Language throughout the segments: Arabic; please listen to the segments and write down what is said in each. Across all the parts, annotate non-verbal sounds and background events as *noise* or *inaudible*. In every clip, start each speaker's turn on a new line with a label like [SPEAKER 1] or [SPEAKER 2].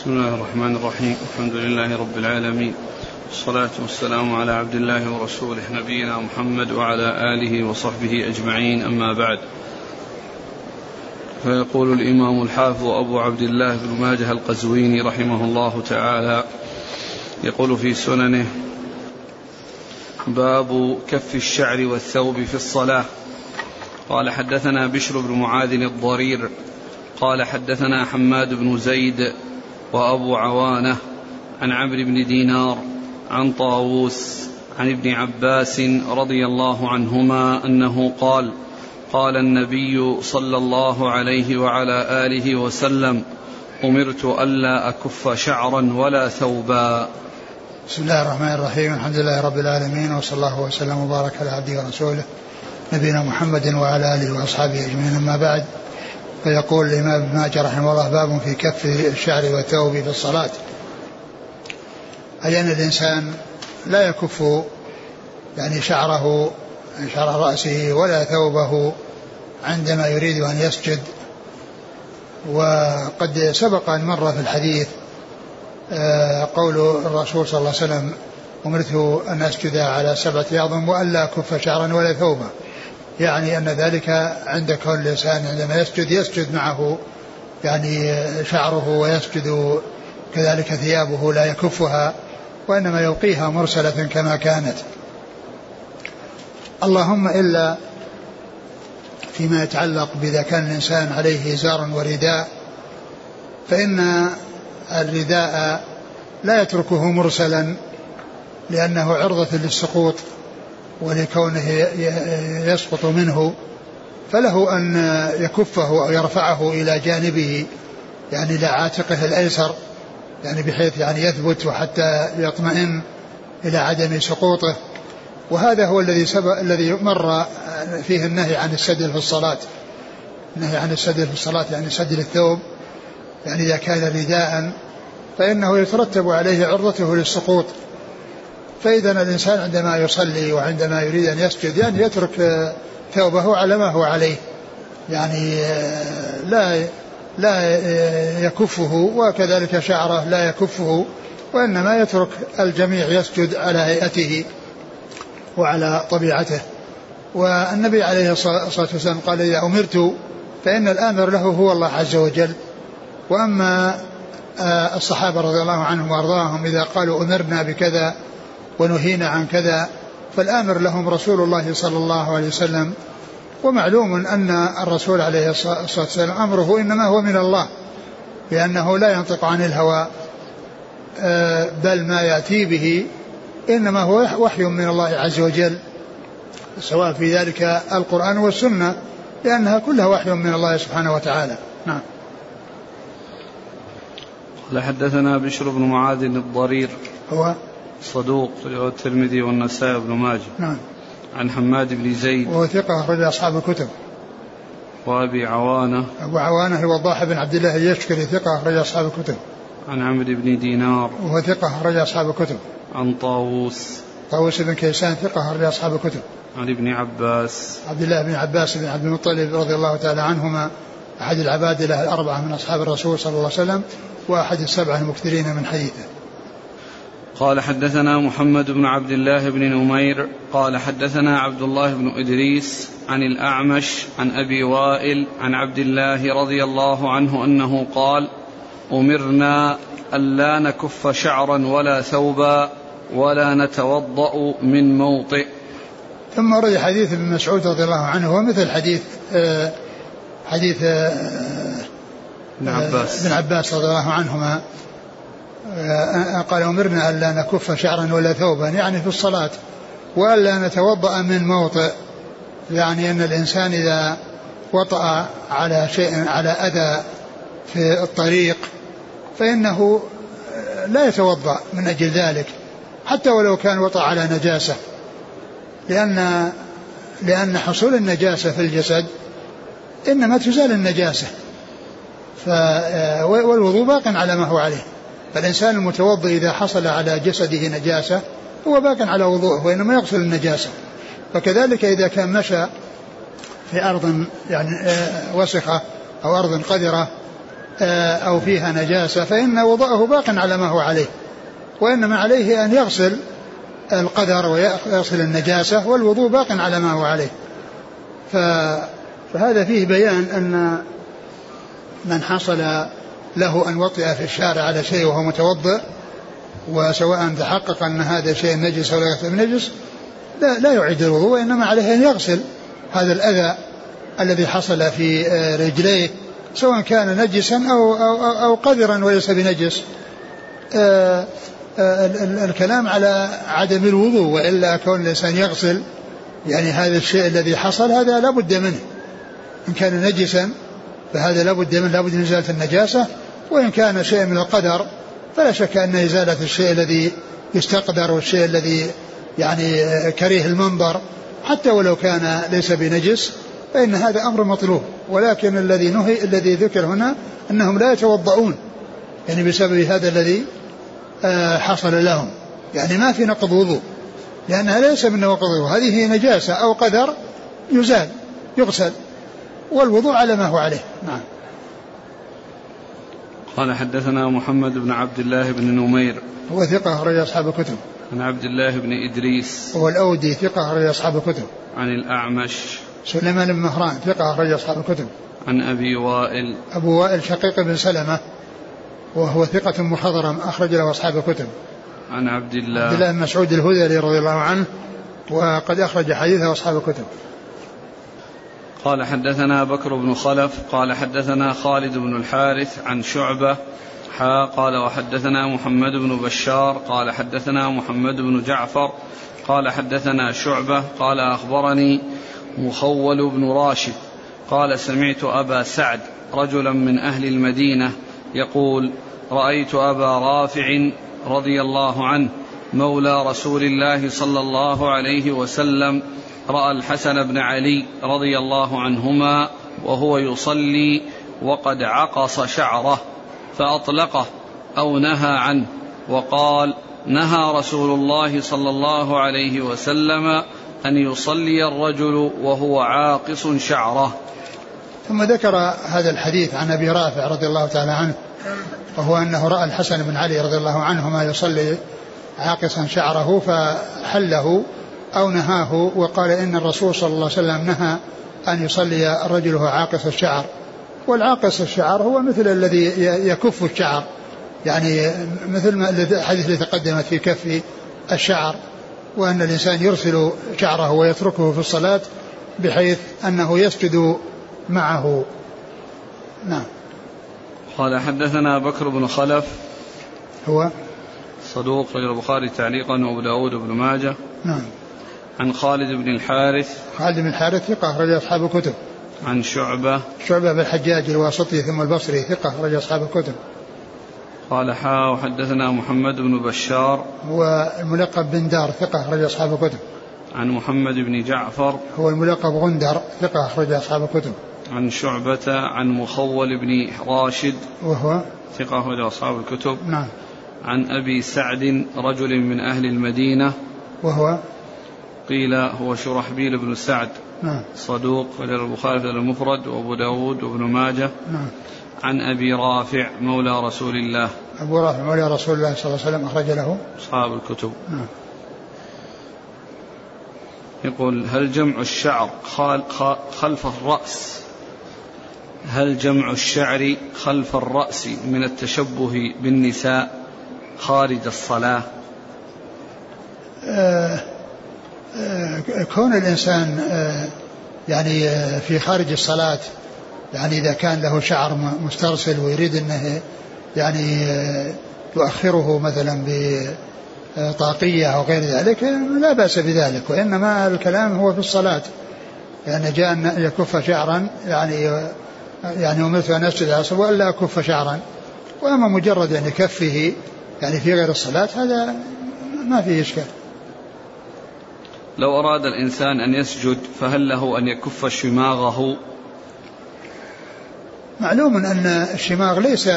[SPEAKER 1] بسم الله الرحمن الرحيم. الحمد لله رب العالمين. والصلاة والسلام على عبد الله ورسوله نبينا محمد وعلى آله وصحبه أجمعين. أما بعد. فيقول الإمام الحافظ أبو عبد الله بن ماجه القزويني رحمه الله تعالى يقول في سننه باب كف الشعر والثوب في الصلاة. قال حدثنا بشر بن معاذ الضرير. قال حدثنا حماد بن زيد. وأبو عوانة عن عمرو بن دينار عن طاووس عن ابن عباس رضي الله عنهما أنه قال قال النبي صلى الله عليه وعلى آله وسلم أمرت ألا أكف شعرا ولا ثوبا.
[SPEAKER 2] بسم الله الرحمن الرحيم. الحمد لله رب العالمين وصلى الله وسلم وبارك على عبده ورسوله نبينا محمد وعلى آله وأصحابه أجمعين. أما بعد فيقول الإمام ابن ماجه رحمه الله باب في كف الشعر والثوب في الصلاة. اي ان الإنسان لا يكف يعني شعره شعر رأسه ولا ثوبه عندما يريد أن يسجد. وقد سبق أن مر في الحديث آه، قول الرسول صلى الله عليه وسلم أمرت أن أسجد على سبعة أعظم وألا أكف شعرا ولا ثوبا. يعني أن ذلك عند كل الإنسان عندما يسجد يسجد معه يعني شعره ويسجد كذلك ثيابه لا يكفها وإنما يلقيها مرسلة كما كانت. اللهم إلا فيما يتعلق بإذا كان الإنسان عليه إزار ورداء فإن الرداء لا يتركه مرسلا لأنه عرضة للسقوط. ولكونه يسقط منه فله أن يكفه أو يرفعه إلى جانبه يعني إلى عاتقه الأيسر يعني بحيث يعني يثبت وحتى يطمئن إلى عدم سقوطه. وهذا هو الذي سبق الذي مر فيه النهي عن السدل في الصلاة. النهي عن السدل في الصلاة يعني سدل الثوب يعني إذا كان رداء فإنه يترتب عليه عرضته للسقوط. فإذا الإنسان عندما يصلي وعندما يريد أن يسجد يعني يترك ثوبه على ما هو عليه. يعني لا لا يكفه وكذلك شعره لا يكفه وإنما يترك الجميع يسجد على هيئته وعلى طبيعته. والنبي عليه الصلاة والسلام قال إذا أمرت فإن الآمر له هو الله عز وجل. وأما آه، الصحابة رضي الله عنهم وأرضاهم إذا قالوا أمرنا بكذا ونهينا عن كذا فالآمر لهم رسول الله صلى الله عليه وسلم. ومعلوم أن الرسول عليه الصلاة والسلام أمره إنما هو من الله لأنه لا ينطق عن الهوى آه، بل ما يأتي به إنما هو وحي من الله عز وجل سواء في ذلك القرآن والسنة لأنها كلها وحي من الله سبحانه وتعالى. نعم.
[SPEAKER 1] قال حدثنا بشر بن معاذ الضرير.
[SPEAKER 2] هو
[SPEAKER 1] صدوق. الترمذي والنسائي بن ماجه.
[SPEAKER 2] نعم.
[SPEAKER 1] عن حماد بن زيد.
[SPEAKER 2] وهو ثقة أخرج أصحاب الكتب.
[SPEAKER 1] وأبي عوانة.
[SPEAKER 2] أبو عوانة الوضاح بن عبد الله اليشكري ثقة أخرج أصحاب الكتب.
[SPEAKER 1] عن عمرو بن دينار.
[SPEAKER 2] وهو ثقة أخرج أصحاب الكتب.
[SPEAKER 1] عن طاووس.
[SPEAKER 2] طاووس بن كيسان ثقة أخرج أصحاب الكتب.
[SPEAKER 1] عن ابن عباس.
[SPEAKER 2] عبد الله بن عباس بن عبد المطلب رضي الله تعالى عنهما أحد العبادلة الأربعة من أصحاب الرسول صلى الله عليه وسلم وأحد السبعة المكثرين من حديثه.
[SPEAKER 1] قال حدثنا محمد بن عبد الله بن نمير قال حدثنا عبد الله بن إدريس عن الأعمش عن أبي وائل عن عبد الله رضي الله عنه أنه قال أمرنا ألا نكف شعرا ولا ثوبا ولا نتوضأ من موطئ.
[SPEAKER 2] ثم ورد حديث ابن مسعود رضي الله عنه ومثل حديث آه، حديث آه،
[SPEAKER 1] ابن عباس.
[SPEAKER 2] ابن عباس رضي الله عنهما. آه، قال أمرنا ألا نكف شعرا ولا ثوبا يعني في الصلاة وألا نتوضأ من موطئ يعني أن الإنسان إذا وطأ على شيء على أذى في الطريق فإنه لا يتوضأ من أجل ذلك حتى ولو كان وطأ على نجاسة لأن لأن حصول النجاسة في الجسد إنما تزال النجاسة والوضوء باق على ما هو عليه. فالإنسان المتوضئ إذا حصل على جسده نجاسة هو باق على وضوءه وإنما يغسل النجاسة. فكذلك إذا كان مشى في أرض يعني آه، وسخة أو أرض قذرة آه، أو فيها نجاسة فإن وضوءه باق على ما هو عليه. وإنما عليه أن يغسل القدر ويغسل النجاسة والوضوء باق على ما هو عليه. فهذا فيه بيان أن من حصل له أن وطئ في الشارع على شيء وهو متوضئ وسواء تحقق أن هذا شيء نجس أو ليس بنجس لا, لا يعيد الوضوء وإنما عليه أن يغسل هذا الأذى الذي حصل في رجليه سواء كان نجسا أو, أو, أو قذرا وليس بنجس. آه، آه، الكلام على عدم الوضوء وإلا كون الإنسان يغسل يعني هذا الشيء الذي حصل هذا لا بد منه. إن كان نجسا فهذا لا بد منه لا بد من إزالة النجاسة. وإن كان شيء من القدر فلا شك أن إزالة الشيء الذي يستقدر والشيء الذي يعني كريه المنظر حتى ولو كان ليس بنجس فإن هذا أمر مطلوب. ولكن الذي نهي الذي ذكر هنا أنهم لا يتوضؤون يعني بسبب هذا الذي آه، حصل لهم. يعني ما في نقض وضوء لأنها ليس من نواقض الوضوء هذه نجاسة أو قدر يزال يغسل والوضوء على ما هو عليه. نعم.
[SPEAKER 1] قال حدثنا محمد بن عبد الله بن نمير.
[SPEAKER 2] هو ثقة أخرج أصحاب الكتب.
[SPEAKER 1] عن عبد الله بن إدريس.
[SPEAKER 2] هو الأودي ثقة أخرج أصحاب الكتب.
[SPEAKER 1] عن الأعمش.
[SPEAKER 2] سليمان بن مهران ثقة أخرج أصحاب الكتب.
[SPEAKER 1] عن أبي وائل.
[SPEAKER 2] أبو وائل شقيق بن سلمة وهو ثقة مخضرم أخرج له أصحاب الكتب.
[SPEAKER 1] عن عبد الله.
[SPEAKER 2] عبد الله بن مسعود الهذلي رضي الله عنه وقد أخرج حديثه أصحاب الكتب.
[SPEAKER 1] قال حدثنا بكر بن خلف قال حدثنا خالد بن الحارث عن شعبة حا قال وحدثنا محمد بن بشار قال حدثنا محمد بن جعفر قال حدثنا شعبة قال أخبرني مخول بن راشد قال سمعت أبا سعد رجلا من أهل المدينة يقول رأيت أبا رافع رضي الله عنه مولى رسول الله صلى الله عليه وسلم رأى الحسن بن علي رضي الله عنهما وهو يصلي وقد عقص شعره فأطلقه أو نهى عنه وقال نهى رسول الله صلى الله عليه وسلم أن يصلي الرجل وهو عاقص شعره.
[SPEAKER 2] ثم ذكر هذا الحديث عن أبي رافع رضي الله تعالى عنه وهو أنه رأى الحسن بن علي رضي الله عنهما يصلي عاقصا شعره فحله أو نهاه وقال إن الرسول صلى الله عليه وسلم نهى أن يصلي الرجل وهو عاقص الشعر. والعاقص الشعر هو مثل الذي يكف الشعر. يعني مثل ما الحديث الذي تقدمت في كف الشعر. وأن الإنسان يرسل شعره ويتركه في الصلاة بحيث أنه يسجد معه. نعم.
[SPEAKER 1] قال حدثنا بكر بن خلف.
[SPEAKER 2] هو؟
[SPEAKER 1] صدوق رجل البخاري تعليقا وأبو داود بن ماجه.
[SPEAKER 2] نعم.
[SPEAKER 1] عن خالد بن الحارث
[SPEAKER 2] خالد بن الحارث ثقة أخرج أصحاب الكتب.
[SPEAKER 1] عن شعبة
[SPEAKER 2] شعبة بن الحجاج الواسطي ثم البصري ثقة أخرج أصحاب الكتب.
[SPEAKER 1] قال حا وحدثنا محمد بن بشار.
[SPEAKER 2] هو الملقب بن دار ثقة أخرج أصحاب الكتب.
[SPEAKER 1] عن محمد بن جعفر.
[SPEAKER 2] هو الملقب غندر ثقة أخرج أصحاب الكتب.
[SPEAKER 1] عن شعبة عن مخول بن راشد
[SPEAKER 2] وهو
[SPEAKER 1] ثقة أخرج أصحاب الكتب.
[SPEAKER 2] نعم.
[SPEAKER 1] عن أبي سعد رجل من أهل المدينة.
[SPEAKER 2] وهو
[SPEAKER 1] قيل هو شرحبيل بن سعد.
[SPEAKER 2] نعم.
[SPEAKER 1] صدوق رجل البخاري في المفرد وأبو داود وابن ماجه.
[SPEAKER 2] نعم.
[SPEAKER 1] عن أبي رافع مولى رسول الله.
[SPEAKER 2] أبو رافع مولى رسول الله صلى الله عليه وسلم أخرج له.
[SPEAKER 1] أصحاب الكتب.
[SPEAKER 2] نعم.
[SPEAKER 1] يقول هل جمع الشعر خلف الرأس؟ هل جمع الشعر خلف الرأس من التشبه بالنساء خارج الصلاة؟
[SPEAKER 2] آه آه كون الإنسان آه يعني آه، في خارج الصلاة يعني إذا كان له شعر مسترسل ويريد أنه يعني آه، يؤخره مثلا بطاقية أو غير ذلك لا بأس بذلك وإنما الكلام هو في الصلاة. لأن جاء أن يكف شعرا يعني يعني أمرت أن أسجد على وألا أكف شعرا. وأما مجرد يعني كفه يعني في غير الصلاة هذا ما فيه إشكال.
[SPEAKER 1] لو أراد الإنسان أن يسجد فهل له أن يكف شماغه؟
[SPEAKER 2] معلوم أن الشماغ ليس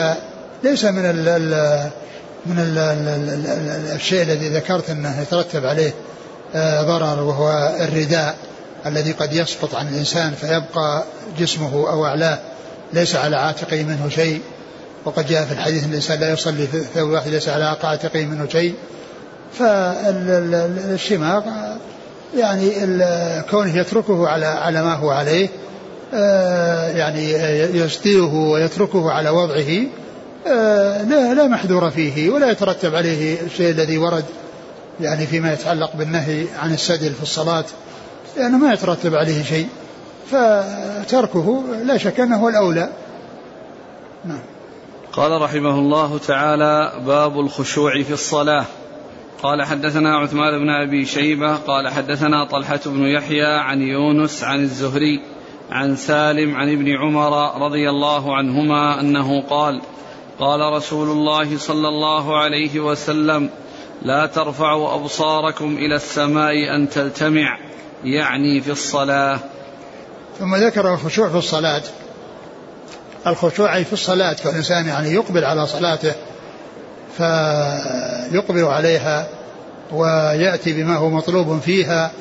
[SPEAKER 2] ليس من ال ال من ال ال ال ال الشيء الذي ذكرت أنه يترتب عليه آه، ضرر وهو الرداء الذي قد يسقط عن الإنسان فيبقى جسمه أو أعلاه ليس على عاتقه منه شيء. وقد جاء في الحديث الإنسان لا يصلي في ثوب واحد ليس على قاعتقه منه شيء. فالشماغ يعني كونه يتركه على على ما هو عليه آه، يعني يسدله ويتركه على وضعه آه، لا لا محذور فيه ولا يترتب عليه الشيء الذي ورد يعني فيما يتعلق بالنهي عن السدل في الصلاة لأنه ما يترتب عليه شيء. فتركه لا شك أنه هو الأولى.
[SPEAKER 1] نعم. قال رحمه الله تعالى باب الخشوع في الصلاة. قال حدثنا عثمان بن أبي شيبة قال حدثنا طلحة بن يحيى عن يونس عن الزهري عن سالم عن ابن عمر رضي الله عنهما أنه قال قال رسول الله صلى الله عليه وسلم لا ترفعوا أبصاركم إلى السماء أن تلتمع يعني في الصلاة.
[SPEAKER 2] ثم ذكر الخشوع في الصلاة. الخشوع في الصلاة فالانسان يعني يقبل على صلاته فيقبل عليها ويأتي بما هو مطلوب فيها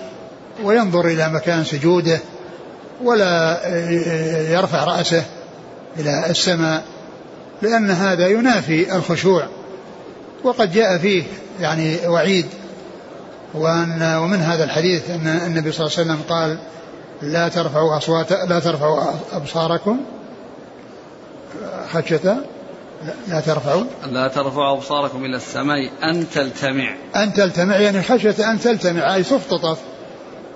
[SPEAKER 2] وينظر إلى مكان سجوده ولا يرفع رأسه إلى السماء لأن هذا ينافي الخشوع. وقد جاء فيه يعني وعيد وأن ومن هذا الحديث أن النبي صلى الله عليه وسلم قال لا ترفعوا أصوات لا ترفعوا أبصاركم خشية لا ترفعوا
[SPEAKER 1] لا ترفعوا أبصاركم إلى السماء أن تلتمع.
[SPEAKER 2] أن تلتمع يعني خشية أن تلتمع أي تختطف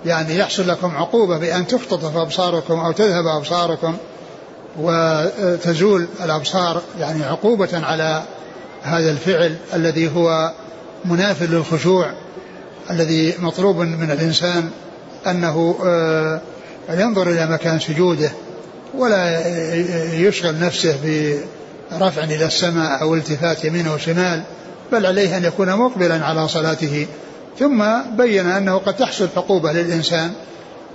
[SPEAKER 2] يعني يحصل لكم عقوبة بأن تختطف أبصاركم أو تذهب أبصاركم وتزول الأبصار يعني عقوبة على هذا الفعل الذي هو مناف للخشوع الذي مطلوب من الإنسان أنه آه، ينظر إلى مكان سجوده ولا يشغل نفسه رفع إلى السماء أو التفات يمين وشمال بل عليه أن يكون مقبلا على صلاته. ثم بين أنه قد تحصل عقوبة للإنسان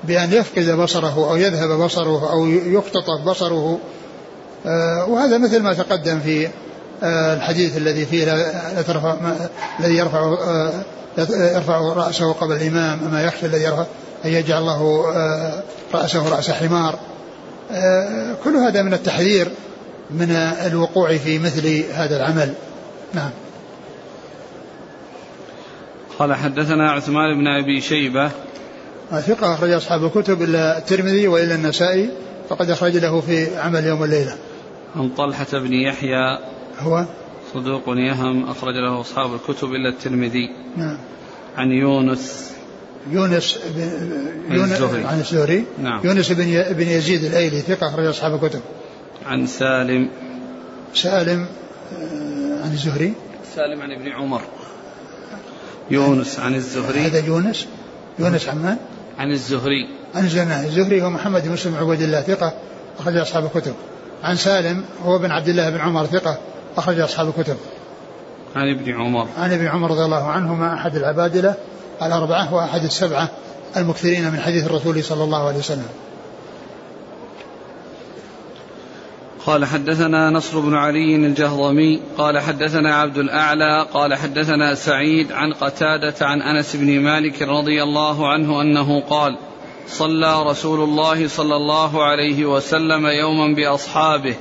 [SPEAKER 2] بأن يفقد بصره أو يذهب بصره أو يختطف بصره. آه، وهذا مثل ما تقدم في آه، الحديث الذي فيه لا ترفع الذي يرفع آه، يرفع رأسه قبل الإمام ما يخشى الذي يرفع أن يجعل الله رأسه رأس حمار. كل هذا من التحذير من الوقوع في مثل هذا العمل نعم
[SPEAKER 1] قال حدثنا عثمان بن أبي شيبة
[SPEAKER 2] ثقة أخرج أصحاب الكتب إلا الترمذي وإلا النسائي فقد أخرج له في عمل يوم الليلة.
[SPEAKER 1] عن طلحة بن يحيى
[SPEAKER 2] هو
[SPEAKER 1] صدوق يهم أخرج له أصحاب الكتب إلا الترمذي.
[SPEAKER 2] نعم.
[SPEAKER 1] عن يونس
[SPEAKER 2] يونس بن يونس عن الزهري. نعم. يونس بن بن يزيد الأيلي ثقة أخرج أصحاب الكتب.
[SPEAKER 1] عن سالم.
[SPEAKER 2] سالم آه، عن الزهري.
[SPEAKER 1] سالم عن ابن عمر. يونس عن الزهري.
[SPEAKER 2] هذا يونس. يونس عمان
[SPEAKER 1] عن الزهري.
[SPEAKER 2] عن الزهري. الزهري هو محمد بن مسلم عبيد الله ثقة أخرج أصحاب الكتب. عن سالم هو بن عبد الله بن عمر ثقة أخرج أصحاب الكتب.
[SPEAKER 1] عن ابن عمر.
[SPEAKER 2] عن ابن عمر رضي الله عنهما أحد العبادلة الأربعة وأحد السبعة المكثرين من حديث الرسول صلى الله عليه وسلم.
[SPEAKER 1] قال حدثنا نصر بن علي الجهضمي قال حدثنا عبد الأعلى قال حدثنا سعيد عن قتادة عن أنس بن مالك رضي الله عنه أنه قال صلى رسول الله صلى الله عليه وسلم يوما بأصحابه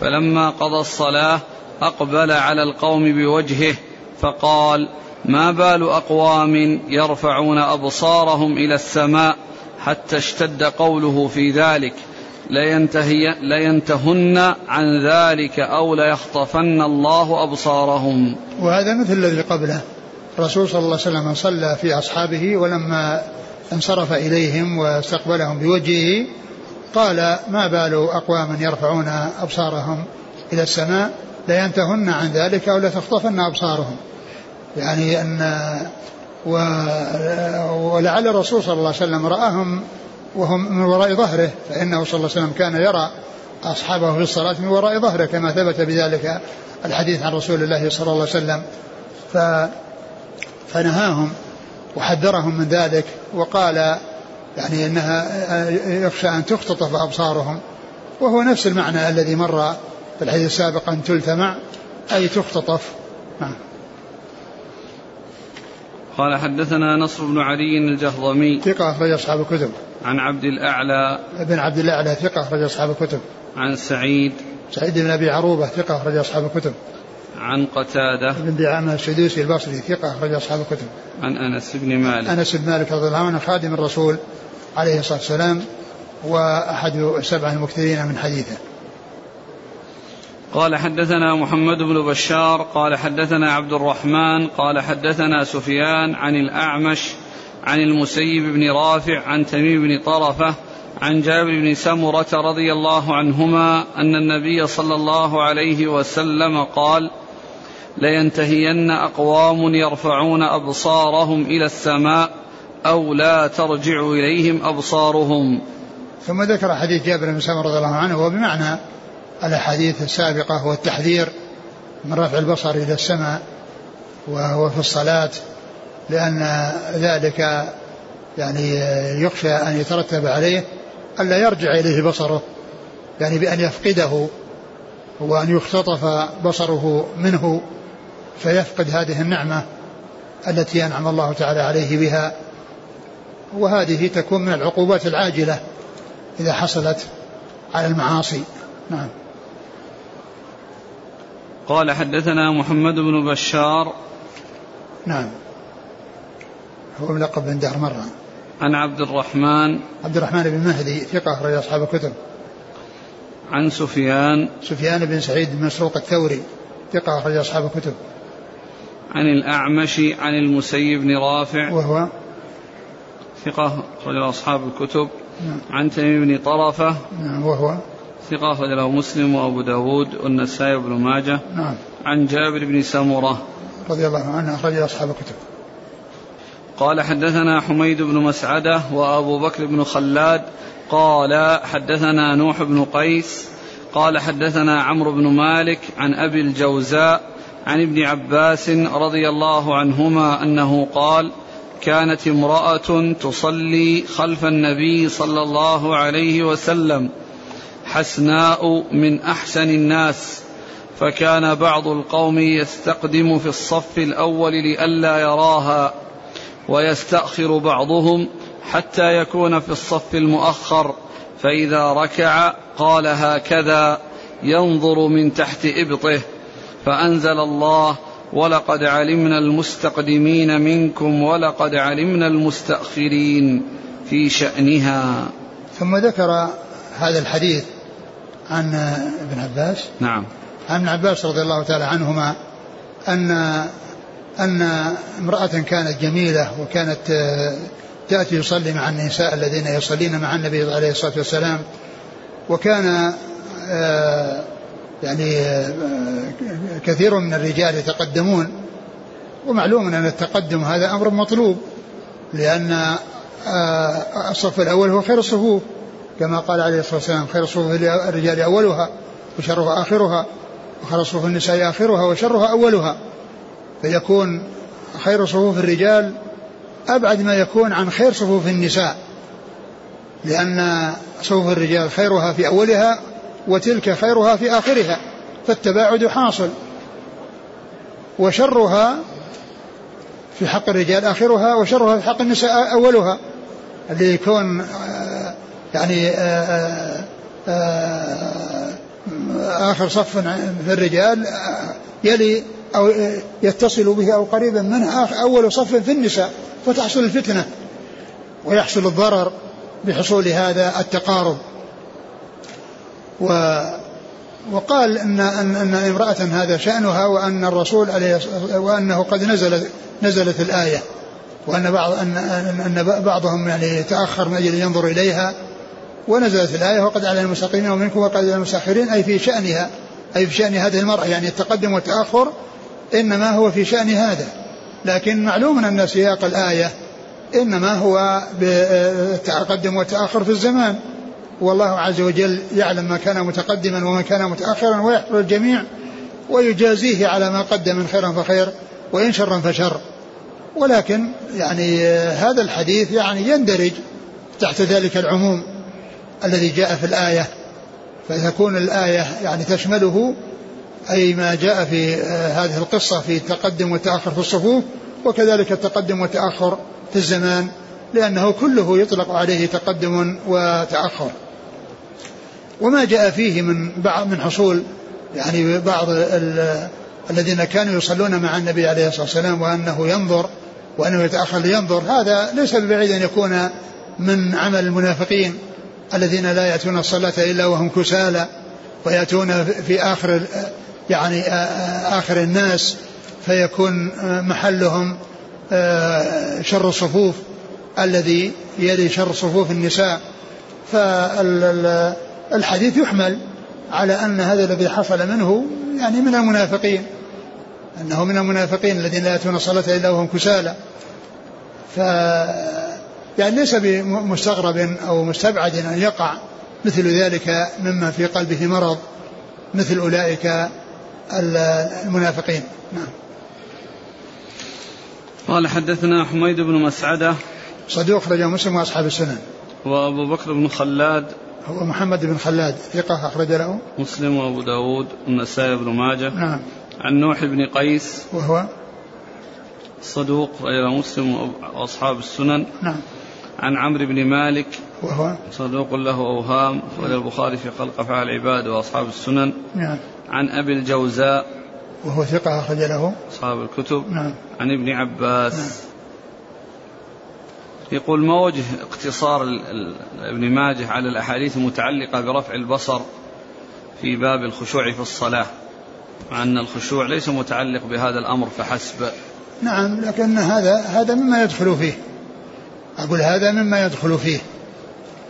[SPEAKER 1] فلما قضى الصلاة أقبل على القوم بوجهه فقال ما بال أقوام يرفعون أبصارهم إلى السماء حتى اشتد قوله في ذلك؟ لينتهي لينتهن عن ذلك أو ليخطفن الله أبصارهم.
[SPEAKER 2] وهذا مثل الذي قبله. الرسول صلى الله عليه وسلم صلى في أصحابه ولما انصرف إليهم واستقبلهم بوجهه قال ما بال أقوام يرفعون أبصارهم إلى السماء لينتهن عن ذلك أو لتخطفن أبصارهم. يعني أن ولعل الرسول صلى الله عليه وسلم رآهم وهم من وراء ظهره فإنه صلى الله عليه وسلم كان يرى أصحابه في الصلاة من وراء ظهره كما ثبت بذلك الحديث عن رسول الله صلى الله عليه وسلم. ف فنهاهم وحذرهم من ذلك وقال يعني إنها يخشى أن تختطف أبصارهم وهو نفس المعنى الذي مر في الحديث السابق أن تلتمع أي تختطف. نعم.
[SPEAKER 1] قال حدثنا نصر بن علي الجهضمي.
[SPEAKER 2] ثقة أخرج أصحاب الكتب.
[SPEAKER 1] عن عبد الأعلى
[SPEAKER 2] ابن عبد الأعلى ثقة أخرج أصحاب الكتب.
[SPEAKER 1] عن سعيد
[SPEAKER 2] سعيد بن أبي عروبة ثقة أخرج أصحاب الكتب.
[SPEAKER 1] عن قتادة
[SPEAKER 2] بن دعامة السدوسي البصري ثقة أخرج أصحاب الكتب.
[SPEAKER 1] عن أنس بن مالك
[SPEAKER 2] أنس بن مالك رضي الله عنه خادم الرسول عليه الصلاة والسلام وأحد السبعة المكثرين من حديثه.
[SPEAKER 1] قال حدثنا محمد بن بشار قال حدثنا عبد الرحمن قال حدثنا سفيان عن الأعمش عن المسيب بن رافع عن تميم بن طرفة عن جابر بن سمرة رضي الله عنهما أن النبي صلى الله عليه وسلم قال لينتهين أقوام يرفعون أبصارهم إلى السماء أو لا ترجع إليهم أبصارهم.
[SPEAKER 2] ثم ذكر حديث جابر بن سمرة رضي الله عنه وبمعنى الأحاديث السابقة والتحذير من رفع البصر إلى السماء وهو في الصلاة لأن ذلك يعني يخشى أن يترتب عليه ألا يرجع إليه بصره يعني بأن يفقده وأن يختطف بصره منه فيفقد هذه النعمة التي أنعم الله تعالى عليه بها. وهذه تكون من العقوبات العاجلة إذا حصلت على المعاصي. نعم.
[SPEAKER 1] قال حدثنا محمد بن بشار.
[SPEAKER 2] نعم. هو ملقب بن دهر مرة.
[SPEAKER 1] عن عبد الرحمن.
[SPEAKER 2] عبد الرحمن بن مهدي ثقة أخرج أصحاب الكتب.
[SPEAKER 1] عن سفيان.
[SPEAKER 2] سفيان بن سعيد بن مسروق الثوري ثقة أخرج أصحاب الكتب.
[SPEAKER 1] عن الأعمش عن المسيب بن رافع.
[SPEAKER 2] وهو
[SPEAKER 1] ثقة أخرج أصحاب الكتب. نعم. عن تميم بن طرفة.
[SPEAKER 2] نعم وهو
[SPEAKER 1] ثقة أخرج له مسلم وأبو داود والنسائي وابن ماجه.
[SPEAKER 2] نعم.
[SPEAKER 1] عن جابر بن سمرة.
[SPEAKER 2] رضي الله عنه أخرج أصحاب الكتب.
[SPEAKER 1] قال حدثنا حميد بن مسعدة وأبو بكر بن خلاد قال حدثنا نوح بن قيس قال حدثنا عمرو بن مالك عن أبي الجوزاء عن ابن عباس رضي الله عنهما أنه قال كانت امرأة تصلي خلف النبي صلى الله عليه وسلم حسناء من أحسن الناس فكان بعض القوم يستقدم في الصف الأول لئلا يراها. ويستأخر بعضهم حتى يكون في الصف المؤخر فإذا ركع قال هكذا ينظر من تحت إبطه فأنزل الله ولقد علمنا المستقدمين منكم ولقد علمنا المستأخرين في شأنها.
[SPEAKER 2] ثم ذكر هذا الحديث عن ابن عباس.
[SPEAKER 1] نعم.
[SPEAKER 2] عن ابن عباس رضي الله تعالى عنهما أن أن امرأة كانت جميلة وكانت تأتي يصلي مع النساء الذين يصلين مع النبي عليه الصلاة والسلام وكان آه، يعني آه، كثير من الرجال يتقدمون ومعلوم أن التقدم هذا أمر مطلوب لأن آه، الصف الأول هو خير الصفوف كما قال عليه الصلاة والسلام خير صفوف الرجال أولها وشرها آخرها وخير صفوف النساء آخرها وشرها أولها. فيكون خير صفوف الرجال أبعد ما يكون عن خير صفوف النساء لأن صفوف الرجال خيرها في أولها وتلك خيرها في آخرها فالتباعد حاصل. وشرها في حق الرجال آخرها وشرها في حق النساء أولها اللي يكون آه، يعني آه، آه، آخر صف في الرجال يلي أو يتصل به أو قريبا منه. أول صف في النساء فتحصل الفتنة ويحصل الضرر بحصول هذا التقارب. و وقال إن إن إن امرأة هذا شأنها وأن الرسول عليه وأنه قد نزلت نزلت الآية وأن بعض أن إن بعضهم يعني تأخر من أجل ينظر إليها ونزلت الآية وقد على المستقيمين ومنكم وقد على المستاخرين أي في شأنها أي في شأن هذه المرأة يعني التقدم والتأخر إنما هو في شأن هذا. لكن معلوم أن سياق الآية إنما هو بالتقدم والتاخر في الزمان. والله عز وجل يعلم ما كان متقدما وما كان متأخرا ويحفظ الجميع ويجازيه على ما قدم من خير فخير وإن شرا فشر. ولكن يعني هذا الحديث يعني يندرج تحت ذلك العموم الذي جاء في الآية. فتكون الآية يعني تشمله أي ما جاء في هذه القصة في التقدم والتاخر في الصفوف وكذلك التقدم والتاخر في الزمان لأنه كله يطلق عليه تقدم وتأخر. وما جاء فيه من بعض من حصول يعني بعض الذين كانوا يصلون مع النبي عليه الصلاة والسلام وأنه ينظر وأنه يتأخر لينظر هذا ليس ببعيد أن يكون من عمل المنافقين الذين لا يأتون الصلاة إلا وهم كسالى ويأتون في آخر يعني آخر الناس فيكون محلهم شر الصفوف الذي يلي شر صفوف النساء. فالحديث يحمل على أن هذا الذي حصل منه يعني من المنافقين أنه من المنافقين الذين لا يأتون الصلاة إلا وهم كسالى. ف يعني ليس بمستغرب أو مستبعد أن يقع مثل ذلك مما في قلبه مرض مثل أولئك المنافقين. نعم.
[SPEAKER 1] قال حدثنا حميد بن مسعدة
[SPEAKER 2] صدوق أخرجه مسلم وأصحاب السنن.
[SPEAKER 1] وأبو بكر بن خلاد
[SPEAKER 2] هو محمد بن خلاد ثقة أخرج له.
[SPEAKER 1] مسلم وأبو داود والنسائي بن ماجه.
[SPEAKER 2] نعم.
[SPEAKER 1] عن نوح بن قيس
[SPEAKER 2] وهو؟
[SPEAKER 1] صدوق غير مسلم وأصحاب السنن.
[SPEAKER 2] نعم.
[SPEAKER 1] عن عمرو بن مالك
[SPEAKER 2] وهو
[SPEAKER 1] صدوق له أوهام أخرج البخاري في خلق أفعال العباد وأصحاب السنن.
[SPEAKER 2] نعم.
[SPEAKER 1] عن أبي الجوزاء.
[SPEAKER 2] وهو ثقة أخرج له.
[SPEAKER 1] أصحاب الكتب.
[SPEAKER 2] نعم.
[SPEAKER 1] عن ابن عباس.
[SPEAKER 2] نعم.
[SPEAKER 1] يقول ما وجه اقتصار ابن ماجه على الأحاديث المتعلقة برفع البصر في باب الخشوع في الصلاة؟ مع أن الخشوع ليس متعلق بهذا الأمر فحسب.
[SPEAKER 2] نعم لكن هذا هذا مما يدخل فيه. أقول هذا مما يدخل فيه.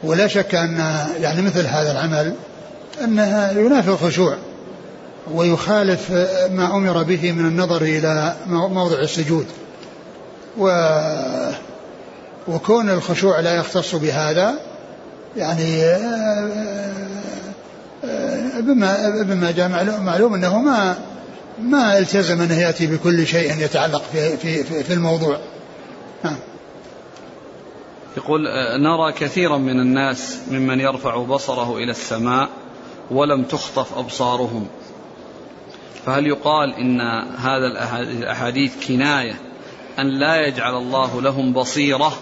[SPEAKER 2] ولا شك أن يعني مثل هذا العمل أنها ينافي الخشوع ويخالف ما أمر به من النظر إلى موضع السجود و وكون الخشوع لا يختص بهذا يعني بما بما جاء معلوم أنه ما ما التزم أنه يأتي بكل شيء يتعلق في في في, في الموضوع. نعم.
[SPEAKER 1] يقول نرى كثيرا من الناس ممن يرفع بصره إلى السماء ولم تخطف أبصارهم. فهل يقال إن هذا الاحاديث كناية أن لا يجعل الله لهم بصيرة؟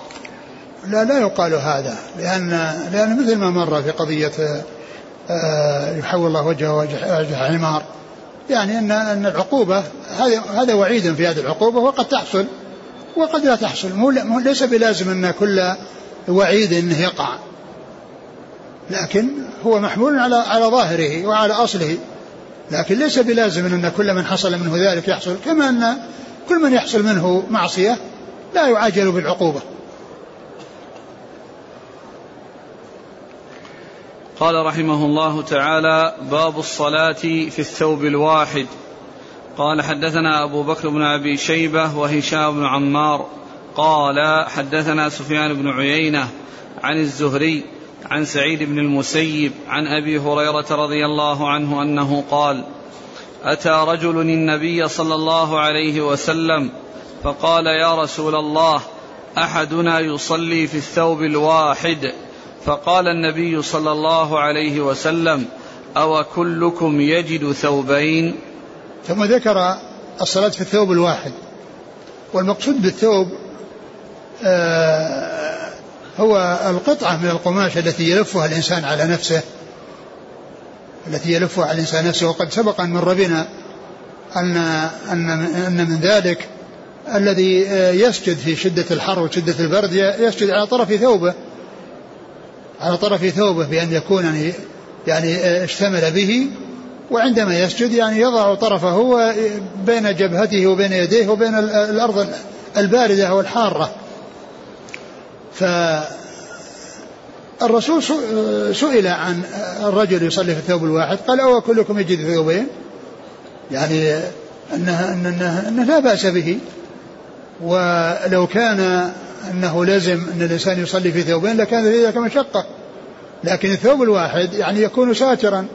[SPEAKER 2] لا لا يقال هذا لأن لأن مثل ما مر في قضية آه، يحول الله وجهه وجه حمار. يعني أن أن العقوبة هذا وعيد في هذه العقوبة وقد تحصل. وقد لا تحصل. مو ليس بلازم أن كل وعيد أنه يقع. لكن هو محمول على على ظاهره وعلى أصله. لكن ليس بلازم أن كل من حصل منه ذلك يحصل. كما أن كل من يحصل منه معصية لا يعاجل بالعقوبة.
[SPEAKER 1] قال رحمه الله تعالى باب الصلاة في الثوب الواحد. قال حدثنا أبو بكر بن أبي شيبة وهشام بن عمار قال حدثنا سفيان بن عيينة عن الزهري عن سعيد بن المسيب عن أبي هريرة رضي الله عنه أنه قال أتى رجل النبي صلى الله عليه وسلم فقال يا رسول الله أحدنا يصلي في الثوب الواحد فقال النبي صلى الله عليه وسلم أو كلكم يجد ثوبين؟
[SPEAKER 2] ثم ذكر الصلاة في الثوب الواحد. والمقصود بالثوب آه هو القطعة من القماش التي يلفها الإنسان على نفسه التي يلفها على الإنسان نفسه. وقد سبق أن مر بنا أن أن أن من ذلك الذي آه، يسجد في شدة الحر وشدة البرد يسجد على طرف ثوبه على طرف ثوبه بأن يكون يعني يعني اشتمل به وعندما يسجد يعني يضع طرفه بين جبهته وبين يديه وبين الأرض الباردة أو الحارة فالرسول سئل عن الرجل يصلي في الثوب الواحد قال أو كلكم يجد ثوبين؟ يعني أنه, أنه, أنه لا بأس به. ولو كان أنه لازم أن الإنسان يصلي في ثوبين لكان ذلك مشقة. لكن الثوب الواحد يعني يكون ساترا.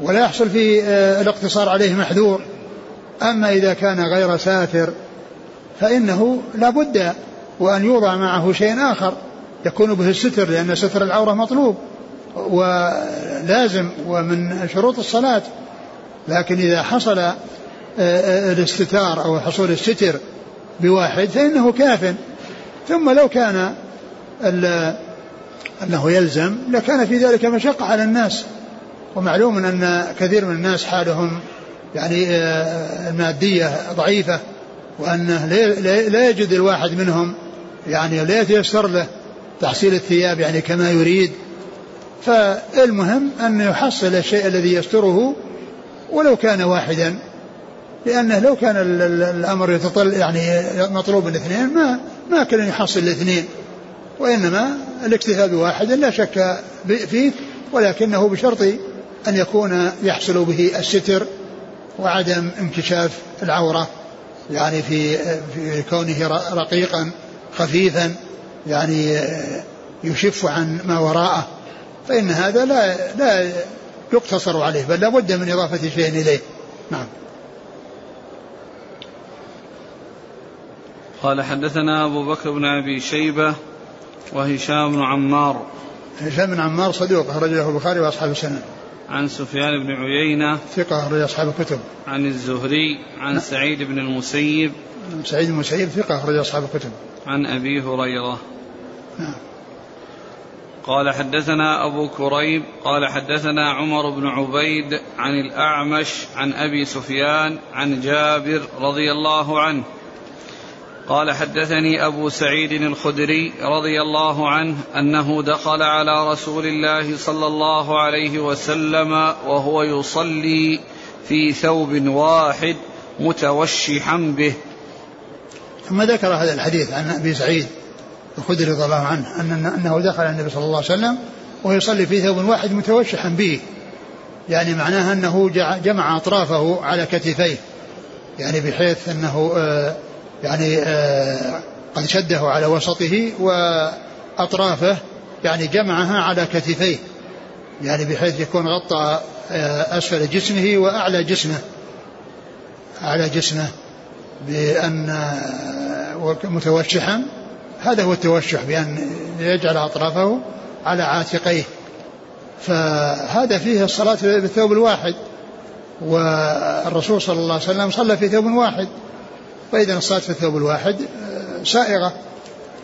[SPEAKER 2] ولا يحصل فيه آه، الاقتصار عليه محذور. أما إذا كان غير ساتر فإنه لا بد وأن يوضع معه شيء آخر يكون به الستر لأن ستر العورة مطلوب ولازم ومن شروط الصلاة. لكن إذا حصل آه، آه، الاستتار أو حصول الستر بواحد فإنه كاف. ثم لو كان أنه يلزم لكان في ذلك مشقة على الناس. ومعلوم أن كثير من الناس حالهم يعني آه، المادية ضعيفة وأنه لا يجد الواحد منهم يعني لا يتيسر له تحصيل الثياب يعني كما يريد. فالمهم أن يحصل الشيء الذي يستره ولو كان واحدا لأنه لو كان الأمر يتطل يعني مطلوب الاثنين ما ما كان يحصل الاثنين. وإنما الاكتفاء بواحد لا شك فيه ولكنه بشرط أن يكون يحصل به الستر وعدم انكشاف العورة يعني في في كونه رقيقا خفيفا يعني يشف عن ما وراءه. فإن هذا لا لا يقتصر عليه بل لابد من إضافة شيء إليه. نعم.
[SPEAKER 1] قال حدثنا أبو بكر بن أبي شيبة وهشام بن عمار.
[SPEAKER 2] هشام بن عمار صدوق أخرجه البخاري وأصحاب السنة.
[SPEAKER 1] عن سفيان بن عيينة
[SPEAKER 2] ثقة أخرج أصحاب الكتب.
[SPEAKER 1] عن الزهري عن نعم. سعيد بن المسيب
[SPEAKER 2] سعيد بن المسيب ثقة أخرج أصحاب الكتب.
[SPEAKER 1] عن أبي هريرة. نعم. قال حدثنا أبو كريب قال حدثنا عمر بن عبيد عن الأعمش عن أبي سفيان عن جابر رضي الله عنه. قال حدثني أبو سعيد الخدري رضي الله عنه أنه دخل على رسول الله صلى الله عليه وسلم وهو يصلي في ثوب واحد متوشحا به.
[SPEAKER 2] ثم ذكر هذا الحديث عن أبي سعيد الخدري رضي الله عنه أن أنه دخل النبي صلى الله عليه وسلم وهو يصلي في ثوب واحد متوشحا به. يعني معناها أنه جمع أطرافه على كتفيه. يعني بحيث أنه آه يعني آه، قد شده على وسطه وأطرافه يعني جمعها على كتفيه يعني بحيث يكون غطى آه، أسفل جسمه وأعلى جسمه أعلى جسمه بأن آه، متوشحا هذا هو التوشح بأن يجعل أطرافه على عاتقيه. فهذا فيه الصلاة بالثوب الواحد والرسول صلى الله عليه وسلم صلى في ثوب واحد. فإذا الصلاة في الثوب الواحد آه، سائغة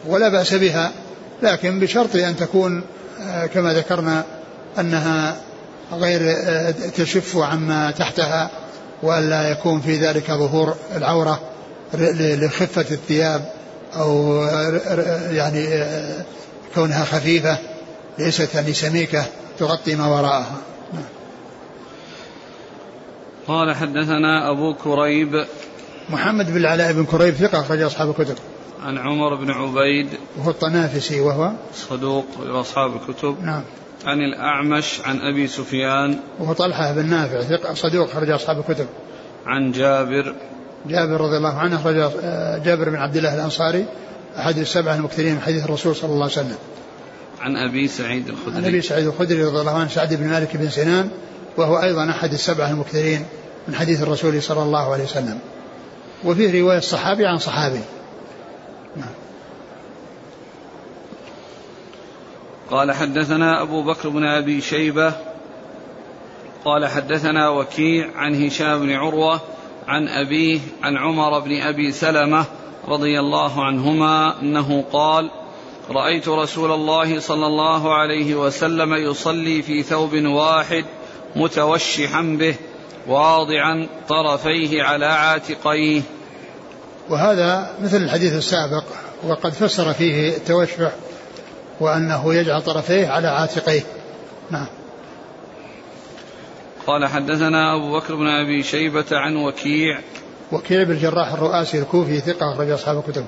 [SPEAKER 2] ولا بأس بها لكن بشرط أن تكون آه، كما ذكرنا أنها غير آه، تشف عما تحتها وألا يكون في ذلك ظهور العورة لخفة الثياب أو يعني كونها خفيفة ليست يعني سميكة تغطي ما وراءها.
[SPEAKER 1] قال حدثنا أبو كريب
[SPEAKER 2] محمد بن العلاء بن كريب ثقة أخرج أصحاب الكتب.
[SPEAKER 1] عن عمر بن عبيد
[SPEAKER 2] وهو الطنافسي وهو
[SPEAKER 1] صدوق لأصحاب الكتب.
[SPEAKER 2] نعم.
[SPEAKER 1] عن الأعمش عن أبي سفيان
[SPEAKER 2] وهو طلحة بن نافع ثقة صدوق أخرج أصحاب الكتب.
[SPEAKER 1] عن جابر
[SPEAKER 2] جابر رضي الله عنه أخرج آه، جابر بن عبد الله الأنصاري أحد السبعة المكثرين من حديث الرسول صلى الله عليه وسلم.
[SPEAKER 1] عن أبي سعيد الخدري.
[SPEAKER 2] عن أبي سعيد الخدري رضي الله عنه سعد بن مالك بن سنان وهو أيضا أحد السبعة المكثرين من حديث الرسول صلى الله عليه وسلم. وفيه رواية صحابي عن صحابي نعم.
[SPEAKER 1] قال حدثنا أبو بكر بن أبي شيبة قال حدثنا وكيع عن هشام بن عروة عن أبيه عن عمر بن أبي سلمة رضي الله عنهما أنه قال رأيت رسول الله صلى الله عليه وسلم يصلي في ثوب واحد متوشحا به واضعا طرفيه على عاتقيه.
[SPEAKER 2] وهذا مثل الحديث السابق وقد فسر فيه التوشح وأنه يجعل طرفيه على عاتقيه. نعم.
[SPEAKER 1] قال حدثنا أبو بكر بن أبي شيبة عن وكيع
[SPEAKER 2] وكيع بن الجراح الرؤاسي الكوفي ثقة أخرج أصحاب الكتب.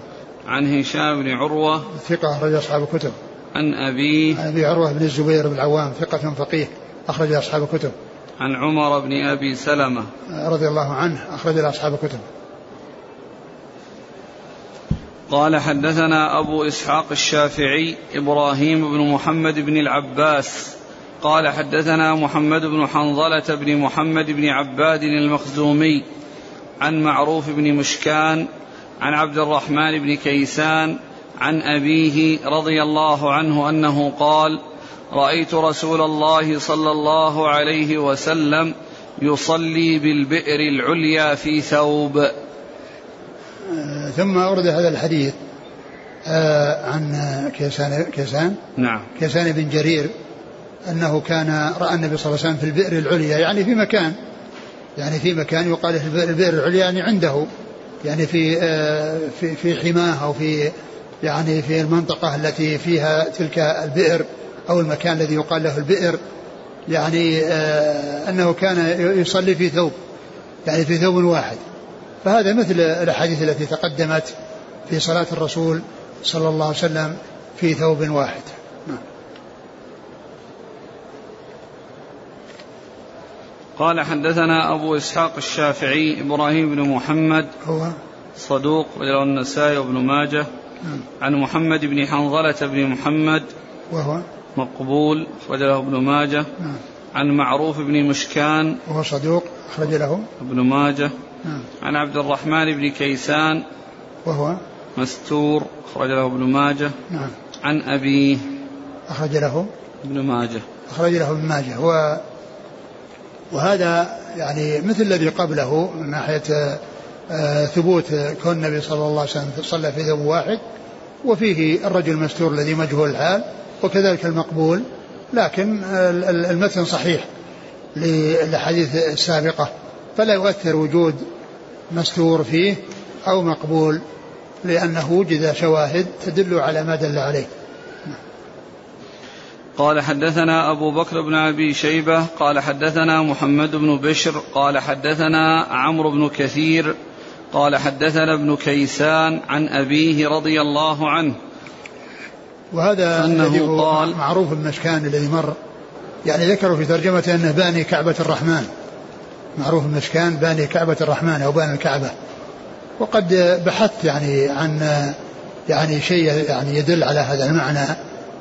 [SPEAKER 1] عن هشام بن عروة
[SPEAKER 2] ثقة أخرج أصحاب الكتب.
[SPEAKER 1] عن أبيه.
[SPEAKER 2] عن أبي عروة بن الزبير بن العوام ثقة فقيه أخرج أصحاب الكتب.
[SPEAKER 1] عن عمر بن أبي سلمة.
[SPEAKER 2] رضي الله عنه. أخرج أصحاب الكتب.
[SPEAKER 1] قال حدثنا أبو إسحاق الشافعي إبراهيم بن محمد بن العباس. قال حدثنا محمد بن حنظلة بن محمد بن عباد المخزومي عن معروف بن مشكان عن عبد الرحمن بن كيسان عن أبيه رضي الله عنه أنه قال رأيت رسول الله صلى الله عليه وسلم يصلي بالبئر العليا في ثوب.
[SPEAKER 2] آه، ثم أورد هذا الحديث آه، عن كيسان كيسان؟
[SPEAKER 1] نعم.
[SPEAKER 2] كيسان بن جرير أنه كان رأى النبي صلى الله عليه وسلم في البئر العليا يعني في مكان يعني في مكان يقال البئر العليا يعني عنده يعني في آه، في في حماه أو في يعني في المنطقة التي فيها تلك البئر. أو المكان الذي يقال له البئر يعني آه، أنه كان يصلي في ثوب يعني في ثوب واحد فهذا مثل الأحاديث التي تقدمت في صلاة الرسول صلى الله عليه وسلم في ثوب واحد نعم.
[SPEAKER 1] قال حدثنا أبو إسحاق الشافعي إبراهيم بن محمد
[SPEAKER 2] هو
[SPEAKER 1] صدوق وله النسائي وابن ماجه نعم. عن محمد بن حنظلة بن محمد
[SPEAKER 2] وهو
[SPEAKER 1] مقبول أخرج له ابن ماجه. نعم. عن معروف بن مشكان.
[SPEAKER 2] وهو صدوق أخرج له.
[SPEAKER 1] ابن ماجه. نعم. عن عبد الرحمن بن كيسان.
[SPEAKER 2] وهو؟
[SPEAKER 1] مستور أخرج له ابن ماجه.
[SPEAKER 2] نعم.
[SPEAKER 1] عن أبيه.
[SPEAKER 2] أخرج له.
[SPEAKER 1] ابن ماجه.
[SPEAKER 2] أخرج له ابن ماجه. و وهذا يعني مثل الذي قبله من ناحية آه، ثبوت كون النبي صلى الله عليه وسلم صلى في ثوب واحد وفيه الرجل المستور الذي مجهول الحال. وكذلك المقبول لكن المتن صحيح للأحاديث السابقة فلا يؤثر وجود مستور فيه أو مقبول لأنه وجد شواهد تدل على ما دل عليه.
[SPEAKER 1] قال حدثنا أبو بكر بن أبي شيبة قال حدثنا محمد بن بشر قال حدثنا عمرو بن كثير قال حدثنا ابن كيسان عن أبيه رضي الله عنه.
[SPEAKER 2] وهذا الذي هو قال معروف المشكان الذي مر. يعني ذكروا في ترجمته أنه باني كعبة الرحمن. معروف المشكان باني كعبة الرحمن أو باني الكعبة. وقد بحثت يعني عن يعني شيء يعني يدل على هذا المعنى.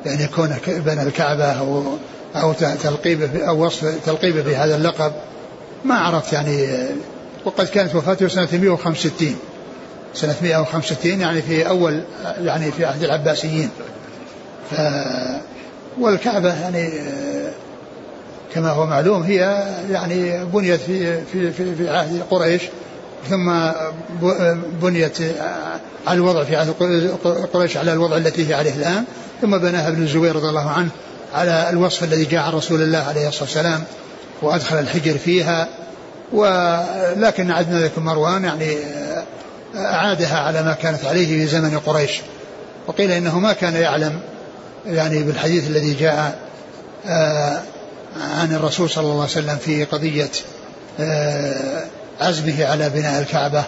[SPEAKER 2] يعني كونه بنى الكعبة أو أو تلقيبه أو وصف تلقيبه بهذا اللقب. ما عرفت يعني. وقد كانت وفاته سنة 165 سنة 165 يعني في أول يعني في عهد العباسيين. ف والكعبة يعني كما هو معلوم هي يعني بنيت في في في, في عهد قريش ثم بنيت على الوضع في عهد قريش على الوضع التي هي عليه الآن ثم بناها ابن الزبير رضي الله عنه على الوصف الذي جاء عن رسول الله عليه الصلاة والسلام وأدخل الحجر فيها ولكن عدنا ذلك مروان يعني أعادها على ما كانت عليه في زمن قريش. وقيل إنه ما كان يعلم يعني بالحديث الذي جاء آه، عن الرسول صلى الله عليه وسلم في قضية آه، عزمه على بناء الكعبة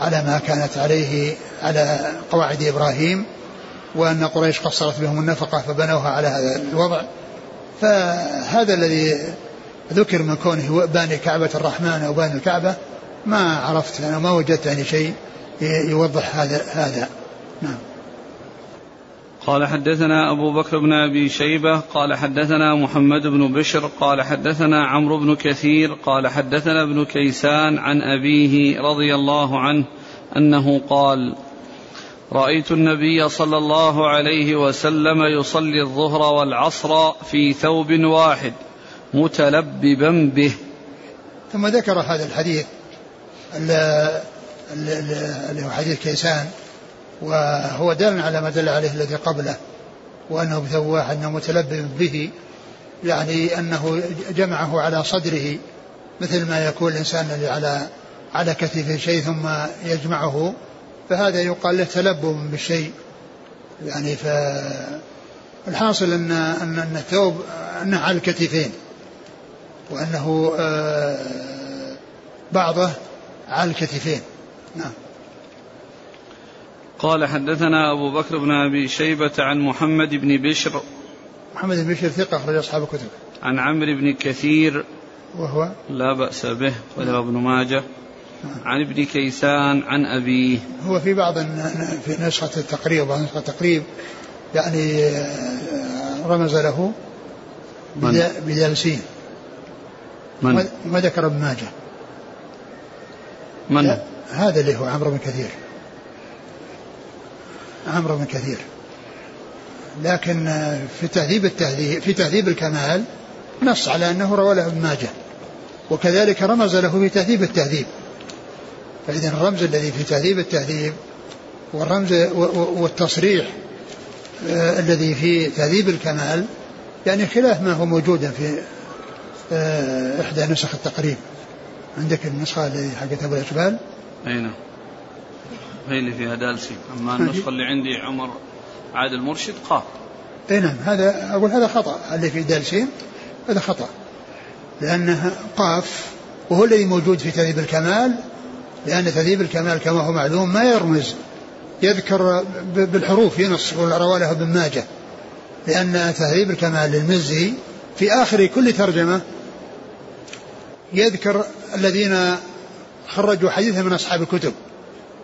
[SPEAKER 2] على ما كانت عليه على قواعد إبراهيم وأن قريش قصرت بهم النفقة فبنوها على هذا الوضع. فهذا الذي ذكر من كونه باني كعبة الرحمن أو باني الكعبة ما عرفت أنا ما وجدت يعني شيء يوضح هذا هذا. نعم.
[SPEAKER 1] قال حدثنا أبو بكر بن أبي شيبة قال حدثنا محمد بن بشر قال حدثنا عمرو بن كثير قال حدثنا ابن كيسان عن أبيه رضي الله عنه أنه قال رأيت النبي صلى الله عليه وسلم يصلي الظهر والعصر في ثوب واحد متلببا به.
[SPEAKER 2] ثم ذكر هذا الحديث اللي هو حديث كيسان وهو دال على ما دل عليه الذي قبله وأنه بثوب واحد أنه متلبب به يعني أنه جمعه على صدره مثل ما يكون الإنسان الذي على على كتفه شيء ثم يجمعه فهذا يقال له تلبب بالشيء. يعني فالحاصل أن أن أن الثوب أنه على الكتفين وأنه آه، بعضه على الكتفين. نعم.
[SPEAKER 1] قال حدثنا أبو بكر بن أبي شيبة عن محمد بن بشر.
[SPEAKER 2] محمد بن بشر ثقة أخرج أصحاب الكتب.
[SPEAKER 1] عن عمرو بن كثير.
[SPEAKER 2] وهو؟
[SPEAKER 1] لا بأس به وله ابن ماجه. عن ابن كيسان عن أبيه.
[SPEAKER 2] هو في بعض في نسخة التقريب بعض نسخة التقريب يعني آه، رمز له بدلسين من؟ ما ذكر ابن ماجه.
[SPEAKER 1] من؟
[SPEAKER 2] هذا اللي هو عمرو بن كثير. عمرو بن كثير. لكن في تهذيب التهذيب في تهذيب الكمال نص على أنه روى له ابن ماجه وكذلك رمز له في تهذيب التهذيب. فإذا الرمز الذي في تهذيب التهذيب والرمز والتصريح آه، الذي في تهذيب الكمال يعني خلاف ما هو موجودا في آه، إحدى نسخ التقريب. عندك النسخة اللي حقت أبو الأشبال
[SPEAKER 1] أي نعم. هي اللي فيها دالسي. أما النسخة اللي عندي عمر عادل مرشد قاف
[SPEAKER 2] إي نعم هذا أقول هذا خطأ اللي في دالسين هذا خطأ. لأنه قاف وهو الذي موجود في تهذيب الكمال لأن تهذيب الكمال كما هو معلوم ما يرمز يذكر بالحروف ينص رواه ابن ماجه. لأن تهذيب الكمال للمزي في آخر كل ترجمة يذكر الذين خرجوا حديثا من أصحاب الكتب.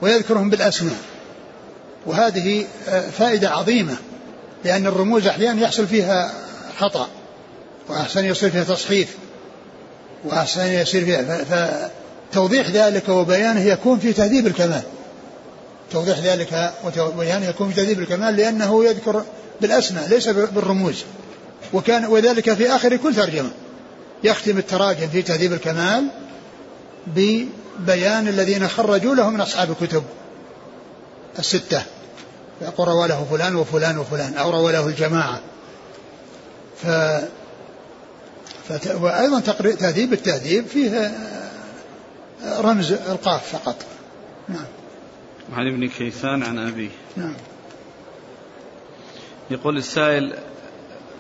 [SPEAKER 2] ويذكرهم بالأسماء. وهذه فائدة عظيمة لأن الرموز أحيانا يحصل فيها خطأ وأحسن يصير فيها تصحيف وأحسن يصير فيها فتوضيح ذلك وبيانه يكون في تهذيب الكمال. توضيح ذلك وبيانه يكون في تهذيب الكمال لأنه يذكر بالأسماء ليس بالرموز. وكان وذلك في آخر كل ترجمة. يختم التراجم في تهذيب الكمال ببيان الذين خرجوا له من أصحاب الكتب الستة. يقول روى له فلان وفلان وفلان أو روى له الجماعة. ف فت... وأيضا تهذيب التهذيب فيه رمز إلقاف فقط. نعم.
[SPEAKER 1] عن ابن كيسان عن أبيه
[SPEAKER 2] نعم.
[SPEAKER 1] يقول السائل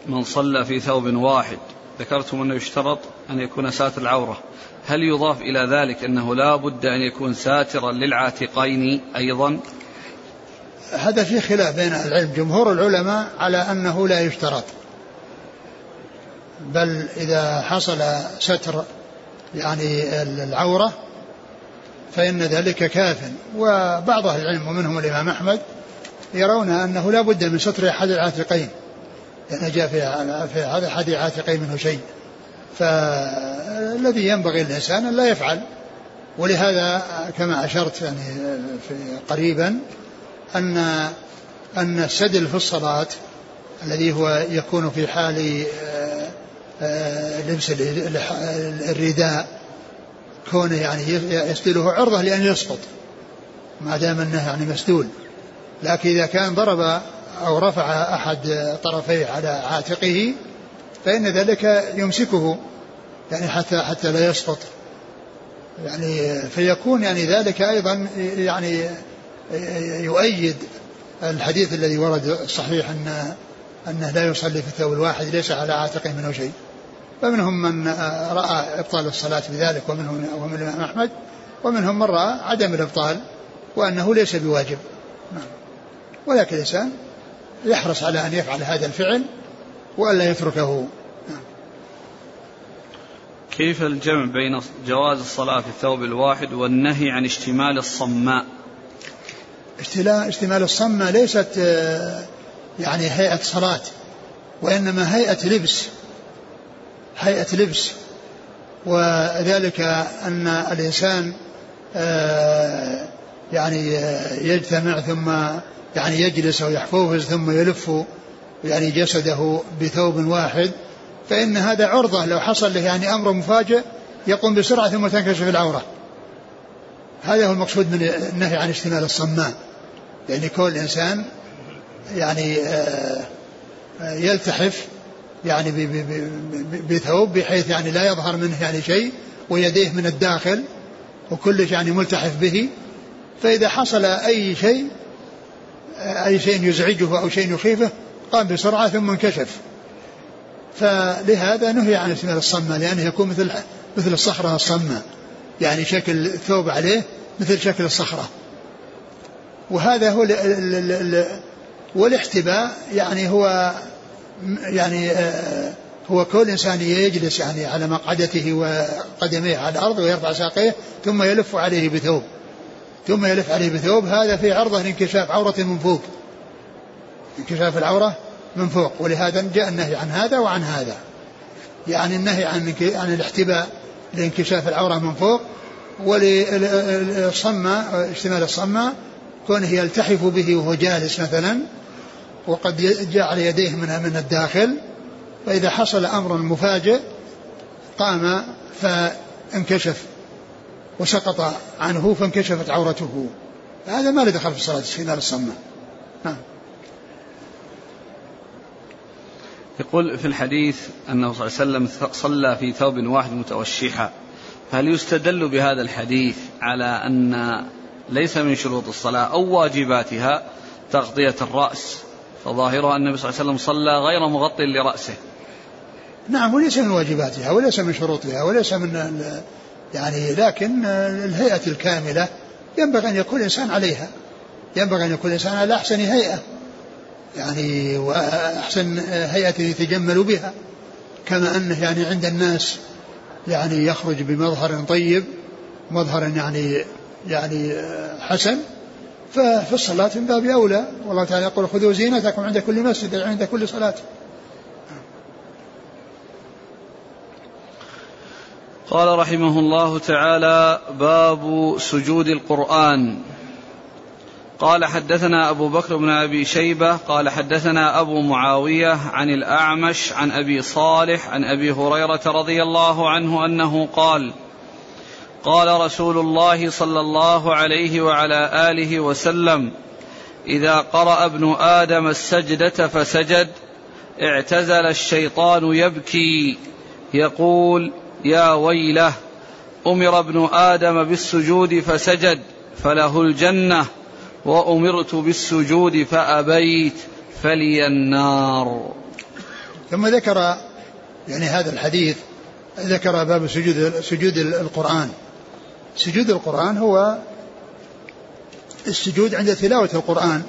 [SPEAKER 1] من صلى في ثوب واحد ذكرتم أنه يشترط أن يكون ساتر العورة. هل يضاف إلى ذلك أنه لا بد أن يكون ساترا للعاتقين أيضا؟
[SPEAKER 2] هذا في خلاف بين العلم. جمهور العلماء على أنه لا يشترط. بل إذا حصل ستر يعني العورة فإن ذلك كاف. وبعض أهل العلم ومنهم الإمام أحمد يرون أنه لا بد من ستر أحد العاتقين. لأن جاء في هذا أحد العاتقين منه شيء. فالذي ينبغي الإنسان أن لا يفعل. ولهذا كما أشرت يعني في قريبا أن أن السدل في الصلاة الذي هو يكون في حال آه، آه، لبس الرداء كونه يعني يسدله عرضة لأن يسقط ما دام أنه يعني مسدول. لكن إذا كان ضرب أو رفع أحد طرفيه على عاتقه فإن ذلك يمسكه يعني حتى حتى لا يسقط. يعني فيكون يعني ذلك أيضا يعني يؤيد الحديث الذي ورد صحيح أن أنه لا يصلي في الثوب الواحد ليس على عاتقه منه شيء. فمنهم من رأى إبطال الصلاة بذلك ومنهم ومن الإمام أحمد ومنهم من رأى عدم الإبطال وأنه ليس بواجب. نعم. ولكن الإنسان يحرص على أن يفعل هذا الفعل وألا يتركه.
[SPEAKER 1] كيف الجمع بين جواز الصلاة في الثوب الواحد والنهي عن اشتمال الصماء؟
[SPEAKER 2] اشتمال الصمة ليست آه، يعني هيئة صلاة وإنما هيئة لبس. هيئة لبس. وذلك أن الإنسان آه، يعني آه، يجتمع ثم يعني يجلس أو يحفوفز ثم يلف يعني جسده بثوب واحد فإن هذا عرضة لو حصل له يعني أمر مفاجئ يقوم بسرعة ثم تنكشف العورة. هذا هو المقصود من النهي عن اشتمال الصماء. يعني كل إنسان يعني آه، يلتحف يعني بثوب بحيث يعني لا يظهر منه يعني شيء ويديه من الداخل وكلش يعني ملتحف به. فإذا حصل أي شيء آه، أي شيء يزعجه أو شيء يخيفه قام بسرعة ثم انكشف. فلهذا نهي عن اشتمال الصمة لأنه يكون مثل مثل الصخرة الصمة. يعني شكل الثوب عليه مثل شكل الصخرة. وهذا هو والاحتباء يعني هو يعني آه، هو كل إنسان يجلس يعني على مقعدته وقدميه على الأرض ويرفع ساقيه ثم يلف عليه بثوب. ثم يلف عليه بثوب هذا في عرضة لانكشاف عورة من فوق انكشاف العورة من فوق ولهذا جاء النهي عن هذا وعن هذا. يعني النهي عن عن الاحتباء لانكشاف العورة من فوق وللصمة اشتمال الصمة كونه يلتحف به وهو جالس مثلا وقد جعل يديه منها من الداخل فإذا حصل أمر مفاجئ قام فانكشف وسقط عنه فانكشفت عورته. هذا ما له دخل في الصلاة خلال الصمة. نعم.
[SPEAKER 1] يقول في الحديث أنه صلى الله عليه وسلم صلى في ثوب واحد متوشحا هل يستدل بهذا الحديث على أن ليس من شروط الصلاة أو واجباتها تغطية الرأس؟ فظاهرها أن النبي صلى الله عليه وسلم صلى غير مغطي لرأسه.
[SPEAKER 2] نعم وليس من واجباتها وليس من شروطها وليس من يعني لكن الهيئة الكاملة ينبغي أن يكون الإنسان عليها. ينبغي أن يكون الإنسان على أحسن هيئة. يعني وأحسن هيئة يتجمل بها كما أنه يعني عند الناس يعني يخرج بمظهر طيب مظهر يعني يعني حسن ففي الصلاة من باب أولى. والله تعالى يقول خذوا زينتكم عند كل مسجد عند كل صلاة.
[SPEAKER 1] قال رحمه الله تعالى باب سجود القرآن. قال حدثنا أبو بكر بن أبي شيبة قال حدثنا أبو معاوية عن الأعمش عن أبي صالح عن أبي هريرة رضي الله عنه أنه قال قال رسول الله صلى الله عليه وعلى آله وسلم إذا قرأ ابن آدم السجدة فسجد اعتزل الشيطان يبكي يقول يا ويله أمر ابن آدم بالسجود فسجد فله الجنة. وأمرت بالسجود فأبيت فلي النار.
[SPEAKER 2] ثم ذكر يعني هذا الحديث ذكر باب سجود سجود القرآن. سجود القرآن هو السجود عند تلاوة القرآن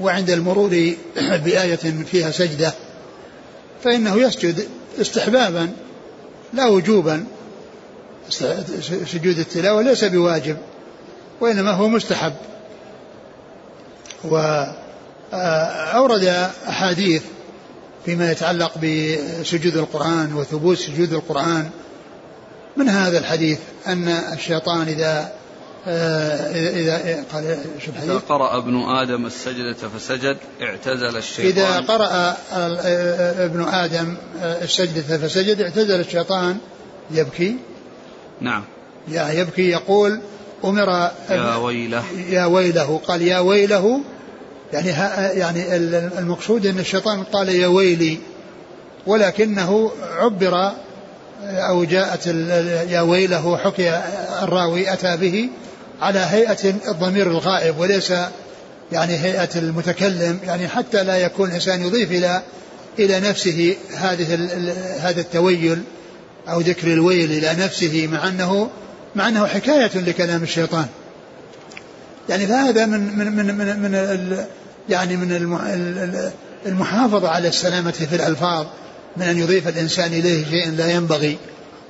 [SPEAKER 2] وعند المرور *coughs* بآية فيها سجدة. فإنه يسجد استحبابا لا وجوبا. سجود التلاوة ليس بواجب وإنما هو مستحب. وأورد أحاديث فيما يتعلق بسجود القرآن وثبوت سجود القرآن. من هذا الحديث؟ أن الشيطان إذا إذا, إذا قال
[SPEAKER 1] شو الحديث؟ إذا قرأ ابن آدم السجدة فسجد اعتزل الشيطان.
[SPEAKER 2] إذا قرأ ابن آدم السجدة فسجد اعتزل الشيطان يبكي؟
[SPEAKER 1] نعم.
[SPEAKER 2] يبكي يقول أمر
[SPEAKER 1] يا ويله.
[SPEAKER 2] يا ويله. قال يا ويله. يعني يعني المقصود أن الشيطان قال يا ويلي. ولكنه عبر أو جاءت يا ويله حكي الراوي أتى به على هيئة الضمير الغائب وليس يعني هيئة المتكلم. يعني حتى لا يكون الإنسان يضيف إلى إلى نفسه هذه هذا التويل أو ذكر الويل إلى نفسه مع أنه مع أنه حكاية لكلام الشيطان. يعني فهذا من من من من, من يعني من المحافظة على السلامة في الألفاظ من أن يضيف الإنسان إليه شيء لا ينبغي.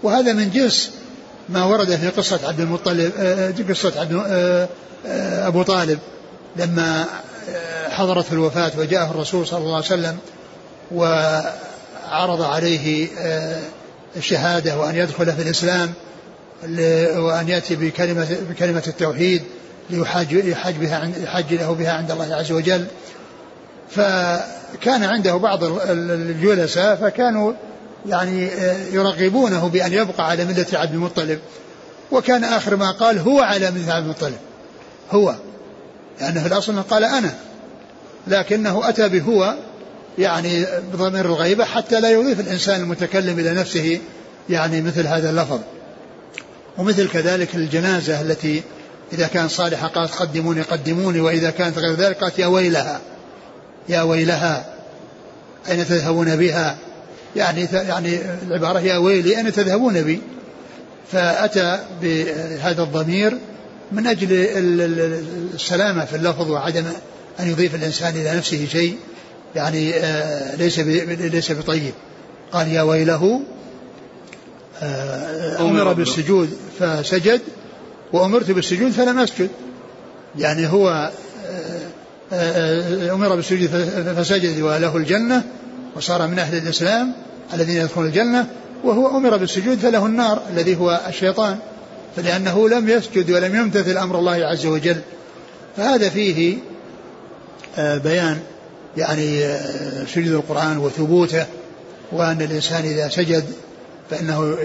[SPEAKER 2] وهذا من جنس ما ورد في قصة عبد المطلب آه، آه، قصة عبد آه، أبو طالب لما حضرت الوفاة وجاءه الرسول صلى الله عليه وسلم وعرض عليه الشهادة وأن يدخل في الإسلام وأن يأتي بكلمة بكلمة التوحيد ليحاج يحاج بها يحاج له بها عند الله عز وجل. فكان عنده بعض الجلساء فكانوا يعني يرغبونه بأن يبقى على ملة عبد المطلب. وكان آخر ما قال هو على ملة عبد المطلب. هو. لأنه الأصل قال أنا. لكنه أتى بهو يعني بضمير الغيبة حتى لا يضيف الإنسان المتكلم إلى نفسه يعني مثل هذا اللفظ. ومثل كذلك الجنازة التي إذا كان صالحة قالت قدموني قدموني وإذا كانت غير ذلك قالت يا ويلها يا ويلها أين تذهبون بها؟ يعني يعني العبارة يا ويلي أين تذهبون بي؟ فأتى بهذا الضمير من أجل السلامة في اللفظ وعدم أن يضيف الإنسان إلى نفسه شيء يعني آه، ليس ليس بطيب. قال يا ويله أمر بالسجود فسجد وأمرت بالسجود فلم أسجد. يعني هو آه، أمر بالسجود فسجد وله الجنة وصار من أهل الإسلام الذين يدخلون الجنة وهو أمر بالسجود فله النار الذي هو الشيطان. فلأنه لم يسجد ولم يمتثل أمر الله عز وجل. فهذا فيه بيان يعني آه، سجود القرآن وثبوته وأن الإنسان إذا سجد فإنه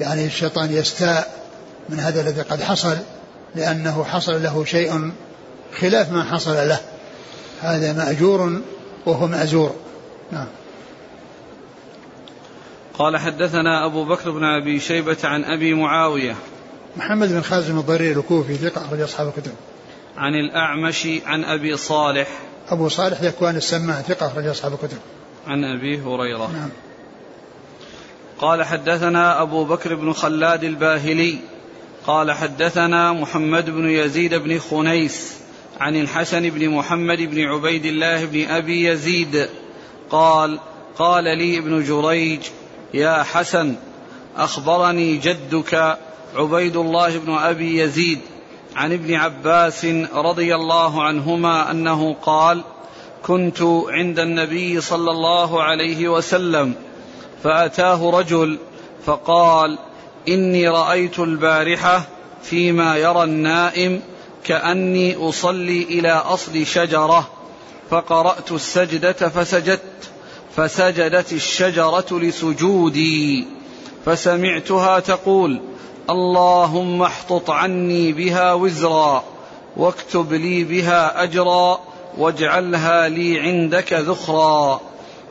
[SPEAKER 2] يعني الشيطان يستاء من هذا الذي قد حصل لأنه حصل له شيء خلاف ما حصل له. هذا مأجور وهو مأزور. نعم.
[SPEAKER 1] قال حدثنا أبو بكر بن أبي شيبة عن أبي معاوية.
[SPEAKER 2] محمد بن خازم الضرير الكوفي ثقة أخرج أصحاب الكتب.
[SPEAKER 1] عن الأعمش عن أبي صالح.
[SPEAKER 2] أبو صالح ذكوان السمان ثقة أخرج أصحاب الكتب.
[SPEAKER 1] عن أبي هريرة.
[SPEAKER 2] نعم.
[SPEAKER 1] قال حدثنا أبو بكر بن خلاد الباهلي قال حدثنا محمد بن يزيد بن خنيس عن الحسن بن محمد بن عبيد الله بن أبي يزيد قال قال لي ابن جريج يا حسن أخبرني جدك عبيد الله بن أبي يزيد عن ابن عباس رضي الله عنهما أنه قال كنت عند النبي صلى الله عليه وسلم فأتاه رجل فقال إني رأيت البارحة فيما يرى النائم كأني أصلي إلى أصل شجرة فقرأت السجدة فسجدت فسجدت الشجرة لسجودي فسمعتها تقول اللهم احطط عني بها وزرا واكتب لي بها أجرا واجعلها لي عندك ذخرا.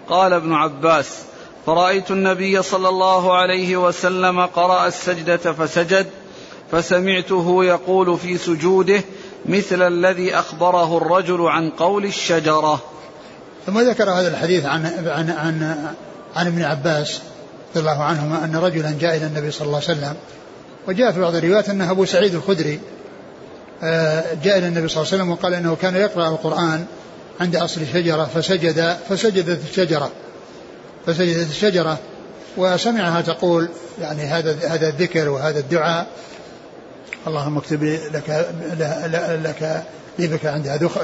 [SPEAKER 1] قال ابن عباس فرأيت النبي صلى الله عليه وسلم قرأ السجدة فسجد فسمعته يقول في سجوده مثل الذي أخبره الرجل عن قول الشجرة.
[SPEAKER 2] ثم ذكر هذا الحديث عن عن عن, عن ابن عباس رضي الله عنهما أن رجلا جاء إلى النبي صلى الله عليه وسلم وجاء في بعض الروايات أنه أبو سعيد الخدري آه، جاء إلى النبي صلى الله عليه وسلم وقال إنه كان يقرأ القرآن عند أصل شجرة فسجد فسجدت الشجرة. فسجدت الشجرة وسمعها تقول يعني هذا هذا الذكر وهذا الدعاء اللهم اكتب لك لك لي بك عندها دخ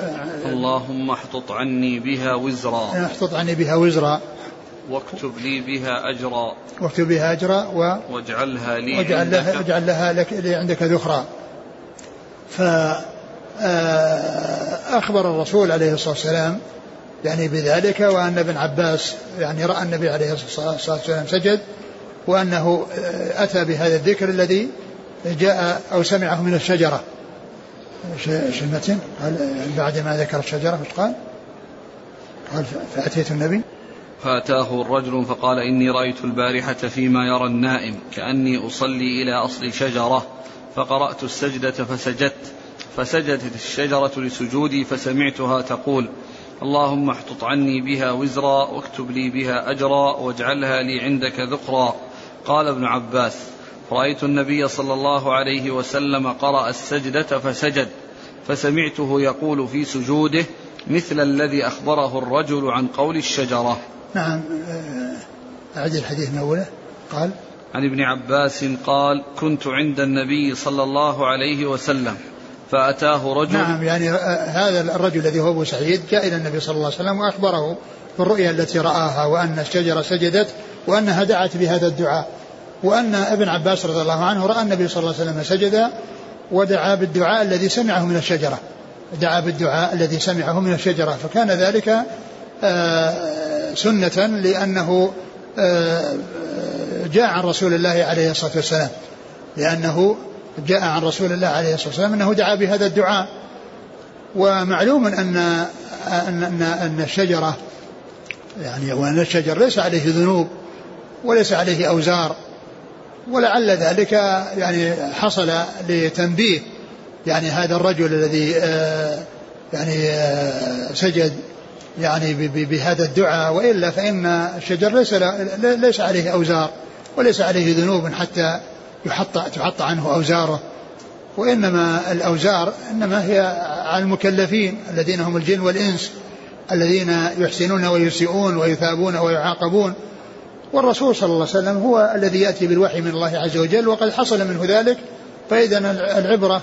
[SPEAKER 1] اللهم احطط عني بها وزرا.
[SPEAKER 2] احطط عني بها وزرا.
[SPEAKER 1] واكتب لي بها أجرا.
[SPEAKER 2] واكتب بها أجرا و
[SPEAKER 1] واجعلها لي
[SPEAKER 2] واجعل لها, واجعل لها لك لي عندك ذخرا. ف آه، أخبر الرسول عليه الصلاة والسلام يعني بذلك وأن ابن عباس يعني رأى النبي عليه الصلاة والسلام سجد وأنه آه، أتى بهذا الذكر الذي جاء أو سمعه من الشجرة إيش المتن؟ قال بعد ما ذكر الشجرة إيش قال؟ قال فأتيت النبي
[SPEAKER 1] فأتاه الرجل فقال إني رأيت البارحة فيما يرى النائم كأني أصلي إلى أصل شجرة فقرأت السجدة فسجدت فسجدت الشجرة لسجودي فسمعتها تقول اللهم احطط عني بها وزرا واكتب لي بها أجرا واجعلها لي عندك ذقرا قال ابن عباس رأيت النبي صلى الله عليه وسلم قرأ السجدة فسجد فسمعته يقول في سجوده مثل الذي أخبره الرجل عن قول الشجرة.
[SPEAKER 2] نعم آه، أعد الحديث من أوله. قال
[SPEAKER 1] عن ابن عباس قال كنت عند النبي صلى الله عليه وسلم. فأتاه رجل
[SPEAKER 2] نعم يعني آه، هذا الرجل الذي هو أبو سعيد جاء إلى النبي صلى الله عليه وسلم وأخبره بالرؤيا التي رآها وأن الشجرة سجدت وأنها دعت بهذا الدعاء. وأن ابن عباس رضي الله عنه رأى النبي صلى الله عليه وسلم سجد ودعا بالدعاء الذي سمعه من الشجرة. دعا بالدعاء الذي سمعه من الشجرة. فكان ذلك آه، سنة لأنه آه، جاء عن رسول الله عليه الصلاة والسلام. لأنه جاء عن رسول الله عليه الصلاة والسلام أنه دعا بهذا الدعاء. ومعلوم أن أن أن, أن الشجرة يعني وأن الشجر ليس عليه ذنوب وليس عليه أوزار ولعل ذلك يعني حصل لتنبيه. يعني هذا الرجل الذي آه، يعني آه، سجد يعني بهذا الدعاء وإلا فإن الشجر ليس ليس عليه أوزار وليس عليه ذنوب حتى يحط تحط عنه أوزاره وإنما الأوزار إنما هي على المكلفين الذين هم الجن والإنس الذين يحسنون ويسيئون ويثابون ويعاقبون. والرسول صلى الله عليه وسلم هو الذي يأتي بالوحي من الله عز وجل وقد حصل منه ذلك. فإذا العبرة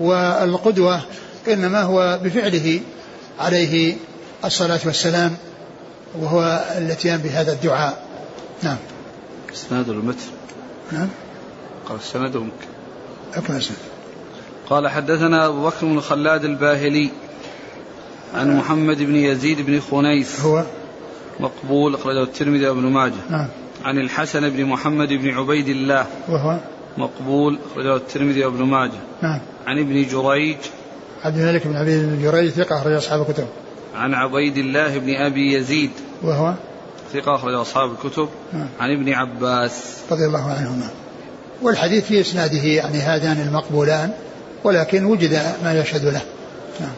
[SPEAKER 2] والقدوة إنما هو بفعله عليه الصلاة والسلام وهو الاتيان بهذا الدعاء. نعم.
[SPEAKER 1] إسناد المتن.
[SPEAKER 2] نعم.
[SPEAKER 1] قال السند ممكن.
[SPEAKER 2] أكمل
[SPEAKER 1] قال حدثنا أبو بكر بن خلاد الباهلي عن محمد بن يزيد بن خنيس
[SPEAKER 2] هو؟
[SPEAKER 1] مقبول أخرجه الترمذي وابن ماجه.
[SPEAKER 2] نعم.
[SPEAKER 1] عن الحسن بن محمد بن عبيد الله.
[SPEAKER 2] وهو؟
[SPEAKER 1] مقبول أخرجه الترمذي وابن ماجه.
[SPEAKER 2] نعم.
[SPEAKER 1] عن ابن جريج.
[SPEAKER 2] عبد الملك بن عبيد بن جريج ثقة أخرج أصحاب الكتب.
[SPEAKER 1] عن عبيد الله بن أبي يزيد.
[SPEAKER 2] وهو؟
[SPEAKER 1] ثقة أخرج أصحاب الكتب.
[SPEAKER 2] نعم.
[SPEAKER 1] عن ابن عباس.
[SPEAKER 2] رضي الله عنهما. والحديث في إسناده يعني هذان المقبولان ولكن وجد ما يشهد له. نعم.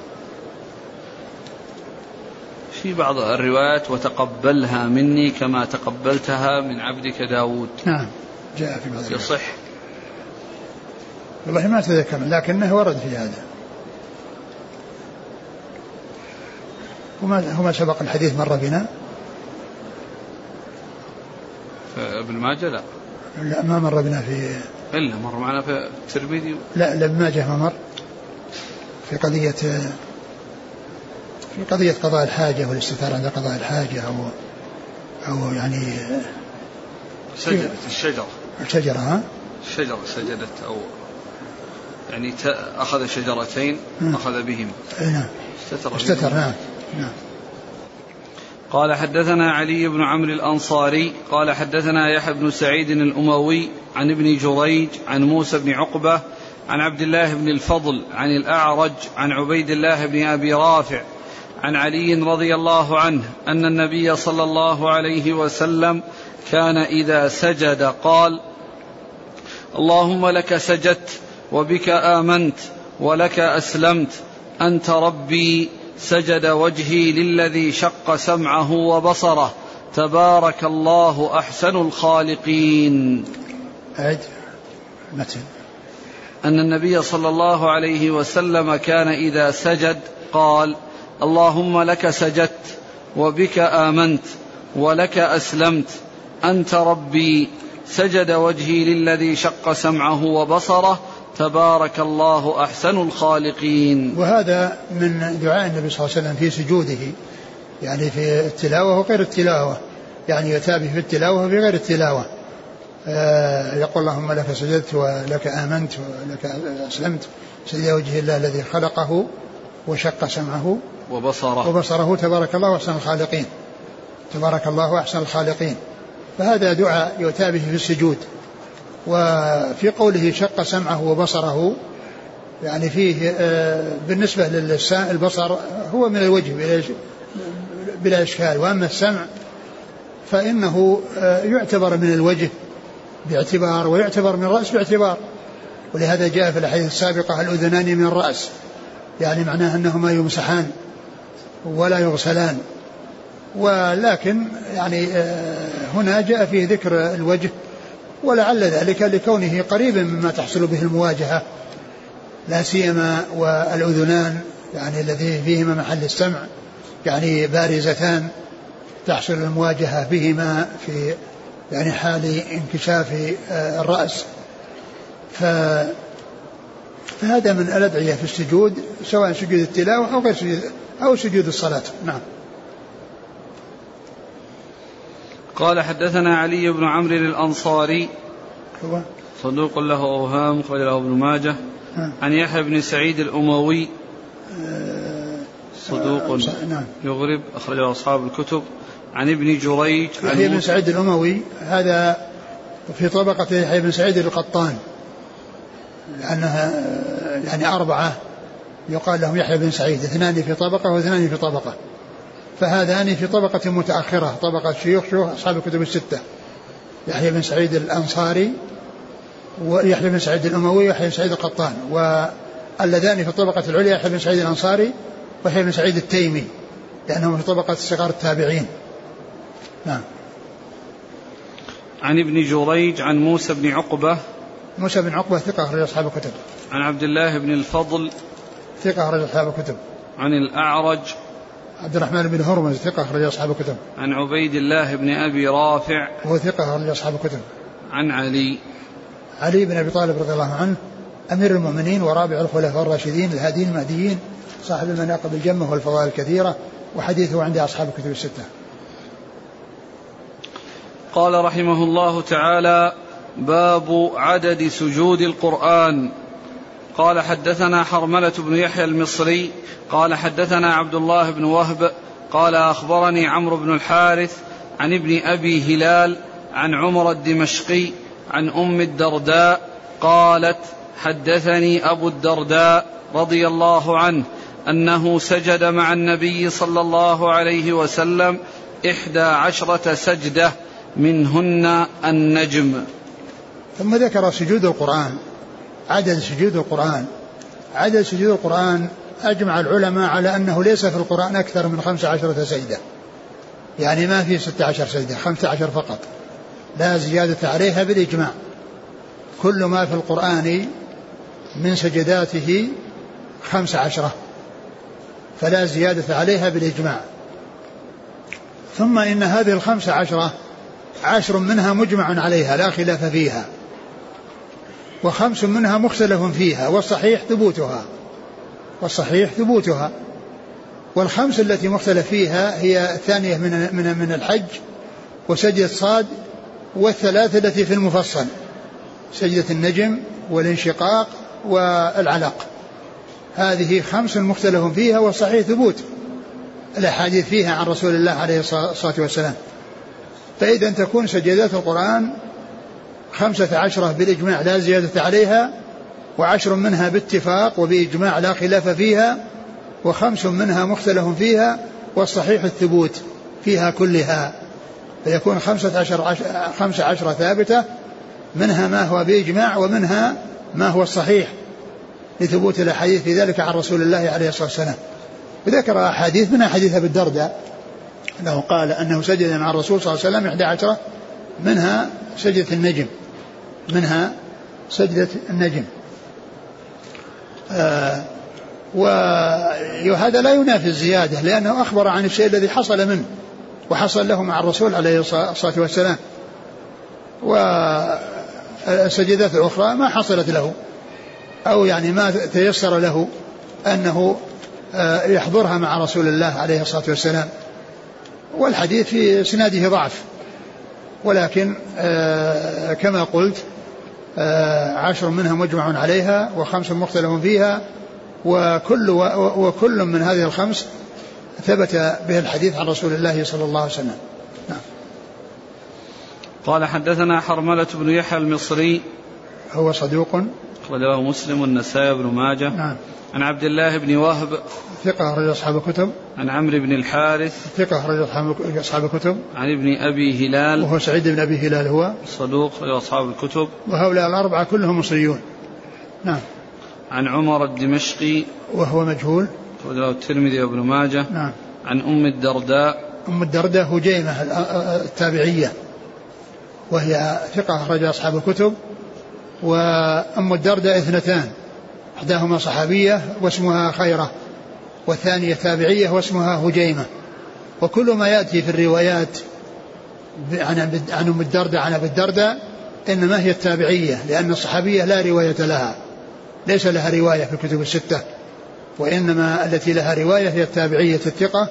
[SPEAKER 1] في بعض الروايات وتقبلها مني كما تقبلتها من عبدك داود
[SPEAKER 2] نعم. جاء في بعض
[SPEAKER 1] يصح.
[SPEAKER 2] والله ما أتذكر لكنه ورد في هذا. وما هو ما سبق الحديث مر بنا؟
[SPEAKER 1] ابن ماجه لا.
[SPEAKER 2] لا ما مر بنا في
[SPEAKER 1] إلا مر معنا في الترمذي
[SPEAKER 2] لا لا ابن ماجه ما مر. في قضية في قضية قضاء الحاجة والاستثارة عند قضاء الحاجة أو أو يعني
[SPEAKER 1] سجدت الشجرة
[SPEAKER 2] الشجرة ها؟
[SPEAKER 1] الشجرة سجدت أو يعني أخذ شجرتين أخذ بهما
[SPEAKER 2] نعم.
[SPEAKER 1] استتر
[SPEAKER 2] استتر نعم نعم.
[SPEAKER 1] قال حدثنا علي بن عمرو الأنصاري قال حدثنا يحيى بن سعيد الأموي عن ابن جريج عن موسى بن عقبة عن عبد الله بن الفضل عن الأعرج عن عبيد الله بن أبي رافع عن علي رضي الله عنه أن النبي صلى الله عليه وسلم كان إذا سجد قال اللهم لك سجدت وبك آمنت ولك أسلمت أنت ربي سجد وجهي للذي شق سمعه وبصره. تبارك الله أحسن الخالقين.
[SPEAKER 2] أعد متن.
[SPEAKER 1] أن النبي صلى الله عليه وسلم كان إذا سجد قال اللهم لك سجدت وبك آمنت ولك أسلمت. أنت ربي. سجد وجهي للذي شق سمعه وبصره. تبارك الله أحسن الخالقين.
[SPEAKER 2] وهذا من دعاء النبي صلى الله عليه وسلم في سجوده يعني في التلاوة وغير التلاوة يعني يتابع في التلاوة وفي غير التلاوة. آه يقول اللهم لك سجدت ولك آمنت ولك أسلمت سجد وجه الله الذي خلقه وشق سمعه
[SPEAKER 1] وبصره
[SPEAKER 2] وبصره تبارك الله أحسن الخالقين. تبارك الله أحسن الخالقين. فهذا دعاء يتابع في السجود وفي قوله شق سمعه وبصره يعني فيه آه، بالنسبة للسان البصر هو من الوجه بلا إشكال وأما السمع فإنه آه، يعتبر من الوجه باعتبار ويعتبر من الرأس باعتبار. ولهذا جاء في الأحاديث السابقة الأذنان من الرأس يعني معناه أنهما يمسحان ولا يغسلان. ولكن يعني آه، هنا جاء فيه ذكر الوجه ولعل ذلك لكونه قريبا مما تحصل به المواجهة لا سيما والأذنان يعني الذي فيهما محل السمع يعني بارزتان تحصل المواجهة بهما في يعني حال انكشاف آه، الرأس. ف فهذا من الأدعية في السجود سواء سجود التلاوة أو غير سجود أو سجود الصلاة. نعم.
[SPEAKER 1] قال حدثنا علي بن عمرو الأنصاري.
[SPEAKER 2] هو؟
[SPEAKER 1] صدوق له أوهام خرج له ابن ماجه. عن يحيى بن سعيد الأموي. صدوق
[SPEAKER 2] آه، نعم.
[SPEAKER 1] يغرب أخرجه أصحاب الكتب. عن ابن جريج
[SPEAKER 2] يحيى بن سعيد الأموي هذا في طبقة يحيى بن سعيد القطان. لأنها يعني أربعة يقال لهم يحيى بن سعيد اثنان في طبقة واثنان في طبقة. فهذان في طبقة متأخرة طبقة شيوخ شيوخ أصحاب الكتب الستة. يحيى بن سعيد الأنصاري ويحيى بن سعيد الأموي ويحيى بن سعيد القطان. واللذان في الطبقة العليا يحيى بن سعيد الأنصاري ويحيى بن سعيد التيمي لأنهم في طبقة صغار التابعين. نعم.
[SPEAKER 1] عن ابن جريج عن موسى بن عقبة.
[SPEAKER 2] موسى بن عقبة ثقة أخرج أصحاب الكتب.
[SPEAKER 1] عن عبد الله بن الفضل.
[SPEAKER 2] ثقة أخرج أصحاب الكتب.
[SPEAKER 1] عن الأعرج.
[SPEAKER 2] عبد الرحمن بن هرمز ثقة أخرج أصحاب الكتب.
[SPEAKER 1] عن عبيد الله بن أبي رافع
[SPEAKER 2] وهو ثقة أخرج أصحاب الكتب.
[SPEAKER 1] عن علي
[SPEAKER 2] علي بن أبي طالب رضي الله عنه أمير المؤمنين ورابع الخلفاء الراشدين الهادين المهديين صاحب المناقب الجمة والفضائل الكثيرة وحديثه عند أصحاب الكتب الستة.
[SPEAKER 1] قال رحمه الله تعالى باب عدد سجود القرآن قال حدثنا حرملة بن يحيى المصري قال حدثنا عبد الله بن وهب قال أخبرني عمرو بن الحارث عن ابن أبي هلال عن عمر الدمشقي عن أم الدرداء قالت حدثني أبو الدرداء رضي الله عنه أنه سجد مع النبي صلى الله عليه وسلم إحدى عشرة سجدة منهن النجم.
[SPEAKER 2] ثم ذكر سجود القرآن. عدد سجود القرآن. عدد سجود القرآن أجمع العلماء على أنه ليس في القرآن أكثر من خمس عشرة سجدة. يعني ما في ستة عشر سجدة خمسة عشر فقط. لا زيادة عليها بالإجماع. كل ما في القرآن من سجداته خمس عشرة. فلا زيادة عليها بالإجماع. ثم إن هذه الخمس عشرة عشر منها مجمع عليها لا خلاف فيها. وخمس منها مختلف فيها والصحيح ثبوتها. والصحيح ثبوتها. والخمس التي مختلف فيها هي الثانية من من من الحج وسجدة صاد والثلاثة التي في المفصل. سجدة النجم والانشقاق والعلق. هذه خمس مختلف فيها والصحيح ثبوت. الأحاديث فيها عن رسول الله عليه الصلاة والسلام. فإذا تكون سجدات القرآن خمسة عشرة بالإجماع لا زيادة عليها وعشر منها باتفاق وبإجماع لا خلاف فيها وخمس منها مختلف فيها والصحيح الثبوت فيها كلها. فيكون خمسة عشر, خمسة عشر ثابتة منها ما هو بإجماع ومنها ما هو الصحيح لثبوت الأحاديث في ذلك عن رسول الله عليه الصلاة والسلام. وذكر أحاديث منها حديث أبي الدرداء أنه قال أنه سجد مع الرسول صلى الله عليه وسلم إحدى عشرة منها سجدة النجم. منها سجدة النجم. آه وهذا لا ينافي الزيادة لأنه أخبر عن الشيء الذي حصل منه وحصل له مع الرسول عليه الصلاة والسلام. والسجدات الأخرى ما حصلت له أو يعني ما تيسر له أنه آه، يحضرها مع رسول الله عليه الصلاة والسلام. والحديث في سناده ضعف. ولكن آه، كما قلت آه، عشر منها مجمع عليها وخمس مختلف فيها وكل وكل من هذه الخمس ثبت به الحديث عن رسول الله صلى الله عليه وسلم. نعم.
[SPEAKER 1] قال حدثنا حرملة بن يحيى المصري.
[SPEAKER 2] هو صدوق.
[SPEAKER 1] أخرجه مسلم والنسائي بن ماجه.
[SPEAKER 2] نعم.
[SPEAKER 1] عن عبد الله بن وهب
[SPEAKER 2] ثقة أخرج أصحاب الكتب.
[SPEAKER 1] عن عمرو بن الحارث.
[SPEAKER 2] ثقة أخرج أصحاب الكتب.
[SPEAKER 1] عن ابن أبي هلال.
[SPEAKER 2] وهو سعيد بن أبي هلال هو.
[SPEAKER 1] صدوق أصحاب الكتب.
[SPEAKER 2] وهؤلاء الأربعة كلهم مصريون. نعم.
[SPEAKER 1] عن عمر الدمشقي.
[SPEAKER 2] وهو مجهول.
[SPEAKER 1] أخرجه الترمذي وابن ماجه.
[SPEAKER 2] نعم.
[SPEAKER 1] عن أم الدرداء.
[SPEAKER 2] أم الدرداء هجيمة التابعية. وهي ثقة أخرج أصحاب الكتب. وأم الدرداء اثنتان. إحداهما صحابية واسمها خيرة. والثانية تابعية واسمها هجيمة. وكل ما يأتي في الروايات عن عن أم الدرداء عن أبي الدرداء إنما هي التابعية لأن الصحابية لا رواية لها. ليس لها رواية في الكتب الستة. وإنما التي لها رواية هي التابعية الثقة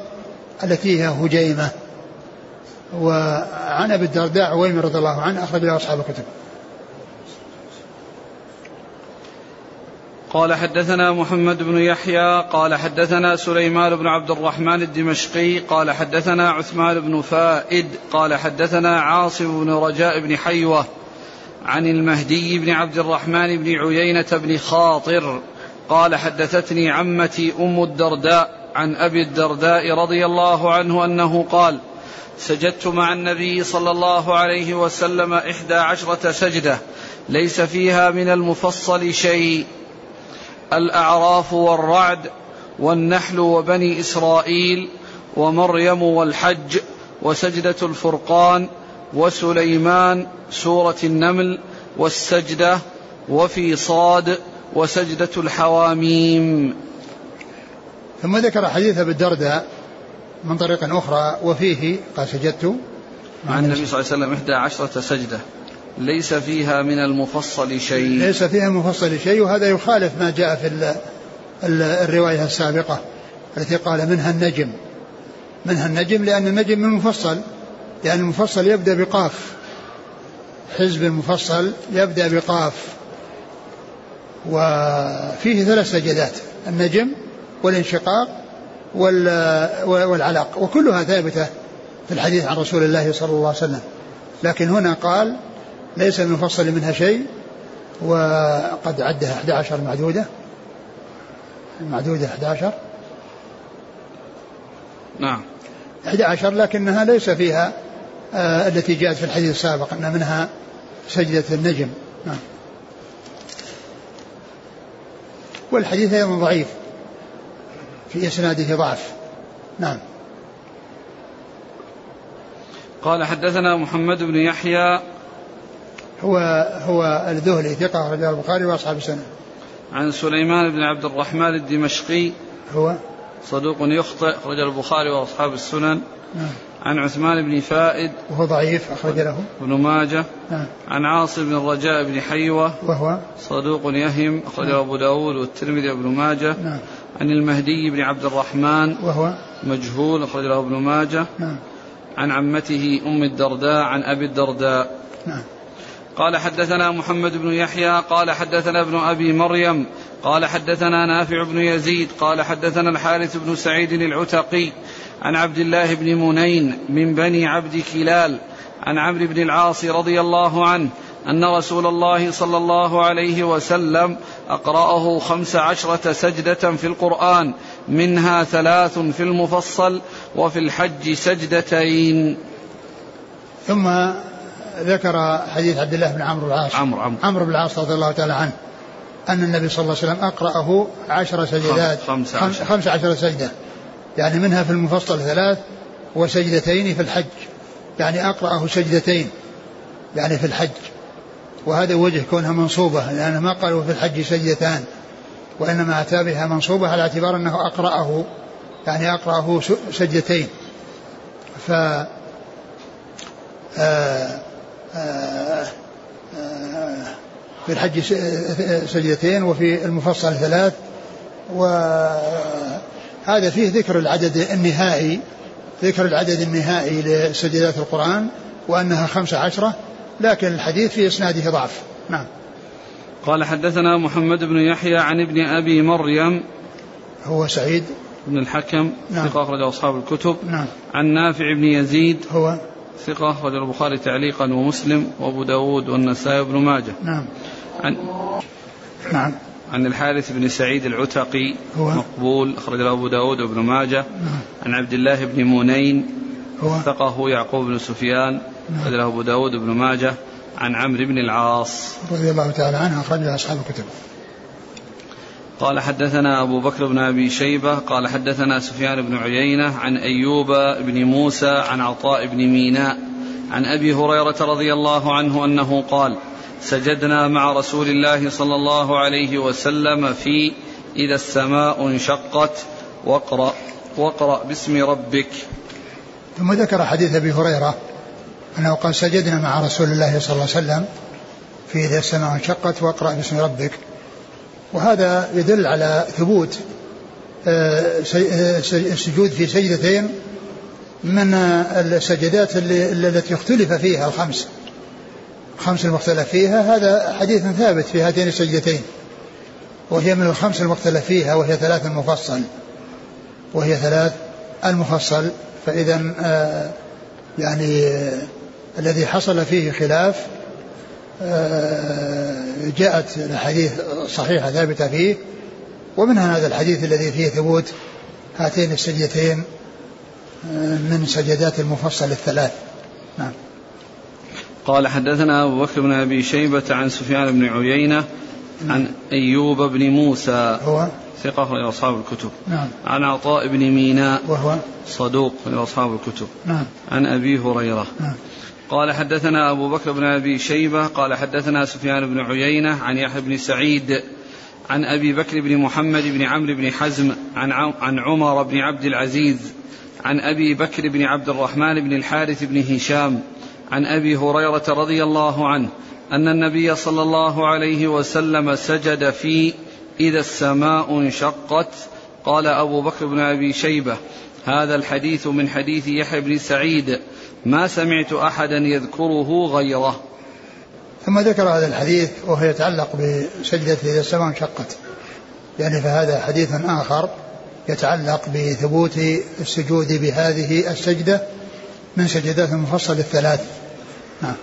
[SPEAKER 2] التي هي هجيمة. وعن أبي الدرداء عويمر رضي الله عنه أخرج له أصحاب الكتب.
[SPEAKER 1] قال حدثنا محمد بن يحيى قال حدثنا سليمان بن عبد الرحمن الدمشقي قال حدثنا عثمان بن فائد قال حدثنا عاصم بن رجاء بن حيوة عن المهدي بن عبد الرحمن بن عيينة بن خاطر قال حدثتني عمتي أم الدرداء عن أبي الدرداء رضي الله عنه أنه قال سجدت مع النبي صلى الله عليه وسلم إحدى عشرة سجدة ليس فيها من المفصل شيء. الأعراف والرعد والنحل وبني إسرائيل ومريم والحج وسجدة الفرقان وسليمان سورة النمل والسجدة وفي صاد وسجدة الحواميم.
[SPEAKER 2] ثم ذكر حديث أبي الدرداء من طريق أخرى وفيه قال سجدت
[SPEAKER 1] مع النبي صلى الله عليه وسلم إحدى عشرة سجدة. ليس فيها من المفصل شيء.
[SPEAKER 2] ليس فيها من المفصل شيء وهذا يخالف ما جاء في الرواية السابقة التي قال منها النجم. منها النجم لأن النجم من المفصل لأن المفصل يبدأ بقاف. حزب المفصل يبدأ بقاف. وفيه ثلاث سجدات النجم والانشقاق والعلق وكلها ثابتة في الحديث عن رسول الله صلى الله عليه وسلم. لكن هنا قال ليس من مفصل منها شيء وقد عدها 11 معدودة. المعدودة 11
[SPEAKER 1] نعم.
[SPEAKER 2] 11 لكنها ليس فيها آه التي جاءت في الحديث السابق أن منها سجدة النجم. نعم. والحديث أيضا ضعيف. في إسناده ضعف. نعم.
[SPEAKER 1] قال حدثنا محمد بن يحيى
[SPEAKER 2] هو هو الذهلي ثقة رجال البخاري وأصحاب السنة.
[SPEAKER 1] عن سليمان بن عبد الرحمن الدمشقي.
[SPEAKER 2] هو؟
[SPEAKER 1] صدوق يخطئ أخرج البخاري وأصحاب السنن.
[SPEAKER 2] نعم.
[SPEAKER 1] عن عثمان بن فائد.
[SPEAKER 2] وهو ضعيف أخرج له.
[SPEAKER 1] بن ماجه.
[SPEAKER 2] نعم.
[SPEAKER 1] عن عاصم بن الرجاء بن حيوة.
[SPEAKER 2] وهو؟
[SPEAKER 1] صدوق يهم أخرجه أبو داود والترمذي وابن ماجه.
[SPEAKER 2] نعم.
[SPEAKER 1] عن المهدي بن عبد الرحمن.
[SPEAKER 2] وهو؟
[SPEAKER 1] مجهول أخرجه ابن ماجه.
[SPEAKER 2] نعم.
[SPEAKER 1] عن عمته أم الدرداء عن أبي الدرداء.
[SPEAKER 2] نعم.
[SPEAKER 1] قال حدثنا محمد بن يحيى قال حدثنا ابن أبي مريم قال حدثنا نافع بن يزيد قال حدثنا الحارث بن سعيد العتقي عن عبد الله بن منين من بني عبد كلال عن عمرو بن العاص رضي الله عنه أن رسول الله صلى الله عليه وسلم أقرأه خمس عشرة سجدة في القرآن منها ثلاث في المفصل وفي الحج سجدتين.
[SPEAKER 2] ثم ذكر حديث عبد الله بن عمرو العاص.
[SPEAKER 1] عمرو عمرو.
[SPEAKER 2] عمرو بن العاص رضي الله تعالى عنه أن النبي صلى الله عليه وسلم أقرأه عشر سجدات.
[SPEAKER 1] خمس عشر.
[SPEAKER 2] خمس عشر سجدة. يعني منها في المفصل ثلاث وسجدتين في الحج. يعني أقرأه سجدتين يعني في الحج. وهذا وجه كونها منصوبة لأن ما قالوا في الحج سجدتان وإنما أتى بها منصوبة على اعتبار أنه أقرأه يعني أقرأه سجدتين. ف آه، في الحج سجدتين وفي المفصل ثلاث وهذا فيه ذكر العدد النهائي ذكر العدد النهائي لسجدات القرآن وأنها خمسة عشرة لكن الحديث في إسناده ضعف. نعم.
[SPEAKER 1] قال حدثنا محمد بن يحيى عن ابن أبي مريم
[SPEAKER 2] هو سعيد.
[SPEAKER 1] بن الحكم
[SPEAKER 2] نعم.
[SPEAKER 1] ثقة أخرج أصحاب الكتب
[SPEAKER 2] نعم.
[SPEAKER 1] عن نافع بن يزيد
[SPEAKER 2] هو
[SPEAKER 1] ثقة أخرج البخاري تعليقا ومسلم وأبو داود والنسائي وابن ماجه.
[SPEAKER 2] نعم.
[SPEAKER 1] عن
[SPEAKER 2] نعم.
[SPEAKER 1] عن الحارث بن سعيد العتقي
[SPEAKER 2] هو.
[SPEAKER 1] مقبول أخرج له أبو داود وابن ماجه.
[SPEAKER 2] نعم.
[SPEAKER 1] عن عبد الله بن منين
[SPEAKER 2] هو.
[SPEAKER 1] ثقه يعقوب بن سفيان أخرج له أبو داود وابن ماجه. عن عمرو بن العاص.
[SPEAKER 2] رضي الله تعالى عنه أخرجه أصحاب الكتب.
[SPEAKER 1] قال حدثنا أبو بكر بن أبي شيبة قال حدثنا سفيان بن عيينة عن أيوب بن موسى عن عطاء بن ميناء عن أبي هريرة رضي الله عنه أنه قال سجدنا مع رسول الله صلى الله عليه وسلم في إذا السماء انشقت واقرأ واقرأ باسم ربك.
[SPEAKER 2] ثم ذكر حديث أبي هريرة أنه قال سجدنا مع رسول الله صلى الله عليه وسلم في إذا السماء انشقت واقرأ باسم ربك. وهذا يدل على ثبوت آه، آه، السجود في سجدتين من آه، السجدات التي اختلف فيها الخمس. الخمس المختلف فيها هذا حديث ثابت في هاتين السجدتين. وهي من الخمس المختلف فيها وهي ثلاث المفصل وهي ثلاث المفصل. فإذا يعني الذي حصل فيه خلاف جاءت الأحاديث صحيحة ثابتة فيه ومنها هذا الحديث الذي فيه ثبوت هاتين السجدتين آه، من سجدات المفصل الثلاث. نعم.
[SPEAKER 1] قال حدثنا أبو بكر بن أبي شيبة عن سفيان بن عيينة عن أيوب بن موسى.
[SPEAKER 2] هو؟
[SPEAKER 1] ثقة أصحاب الكتب.
[SPEAKER 2] نعم.
[SPEAKER 1] عن عطاء بن ميناء.
[SPEAKER 2] وهو؟
[SPEAKER 1] صدوق أصحاب الكتب.
[SPEAKER 2] نعم.
[SPEAKER 1] عن أبي هريرة.
[SPEAKER 2] نعم.
[SPEAKER 1] قال حدثنا أبو بكر بن أبي شيبة قال حدثنا سفيان بن عيينة عن يحيى بن سعيد عن أبي بكر بن محمد بن عمرو بن حزم عن عن عمر بن عبد العزيز عن أبي بكر بن عبد الرحمن بن الحارث بن هشام عن أبي هريرة رضي الله عنه أن النبي صلى الله عليه وسلم سجد في إذا السماء انشقت. قال أبو بكر بن أبي شيبة هذا الحديث من حديث يحيى بن سعيد ما سمعت أحدا يذكره غيره.
[SPEAKER 2] ثم ذكر هذا الحديث وهو يتعلق بسجدة إذا السماء انشقت. يعني فهذا حديث آخر يتعلق بثبوت السجود بهذه السجدة من سجدات المفصل الثلاث. نعم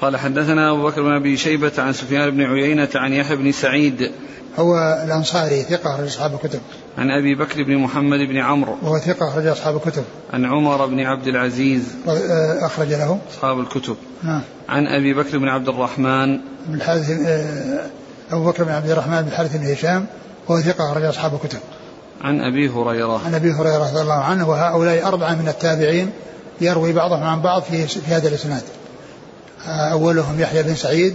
[SPEAKER 1] قال حدثنا أبو بكر بن أبي شيبة عن سفيان بن عيينة عن يحيى بن سعيد
[SPEAKER 2] هو الأنصاري ثقة أخرج أصحاب الكتب.
[SPEAKER 1] عن أبي بكر بن محمد بن عمرو.
[SPEAKER 2] وهو ثقة أخرج أصحاب الكتب.
[SPEAKER 1] عن عمر بن عبد العزيز.
[SPEAKER 2] آه، أخرج له.
[SPEAKER 1] أصحاب الكتب.
[SPEAKER 2] نعم.
[SPEAKER 1] عن أبي بكر بن عبد الرحمن.
[SPEAKER 2] بن الحارث آه، أبو بكر بن عبد الرحمن بن الحارث بن هشام. وهو ثقة أخرج أصحاب الكتب.
[SPEAKER 1] عن أبي هريرة.
[SPEAKER 2] عن أبي هريرة رضي الله عنه وهؤلاء أربعة من التابعين يروي بعضهم عن بعض في في هذا الإسناد. آه، أولهم يحيى بن سعيد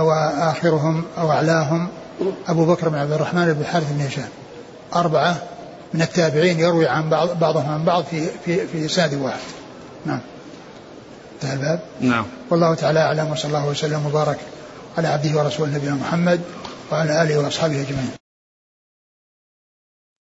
[SPEAKER 2] وآخرهم أو أعلاهم أبو بكر بن عبد الرحمن بن الحارث بن هشام. أربعة من التابعين يروي عن بعض بعضهم عن بعض في في في إسناد واحد. نعم. انتهى الباب.
[SPEAKER 1] نعم.
[SPEAKER 2] والله تعالى أعلم وصلى الله وسلم وبارك على عبده ورسوله نبينا محمد وعلى آله وأصحابه أجمعين.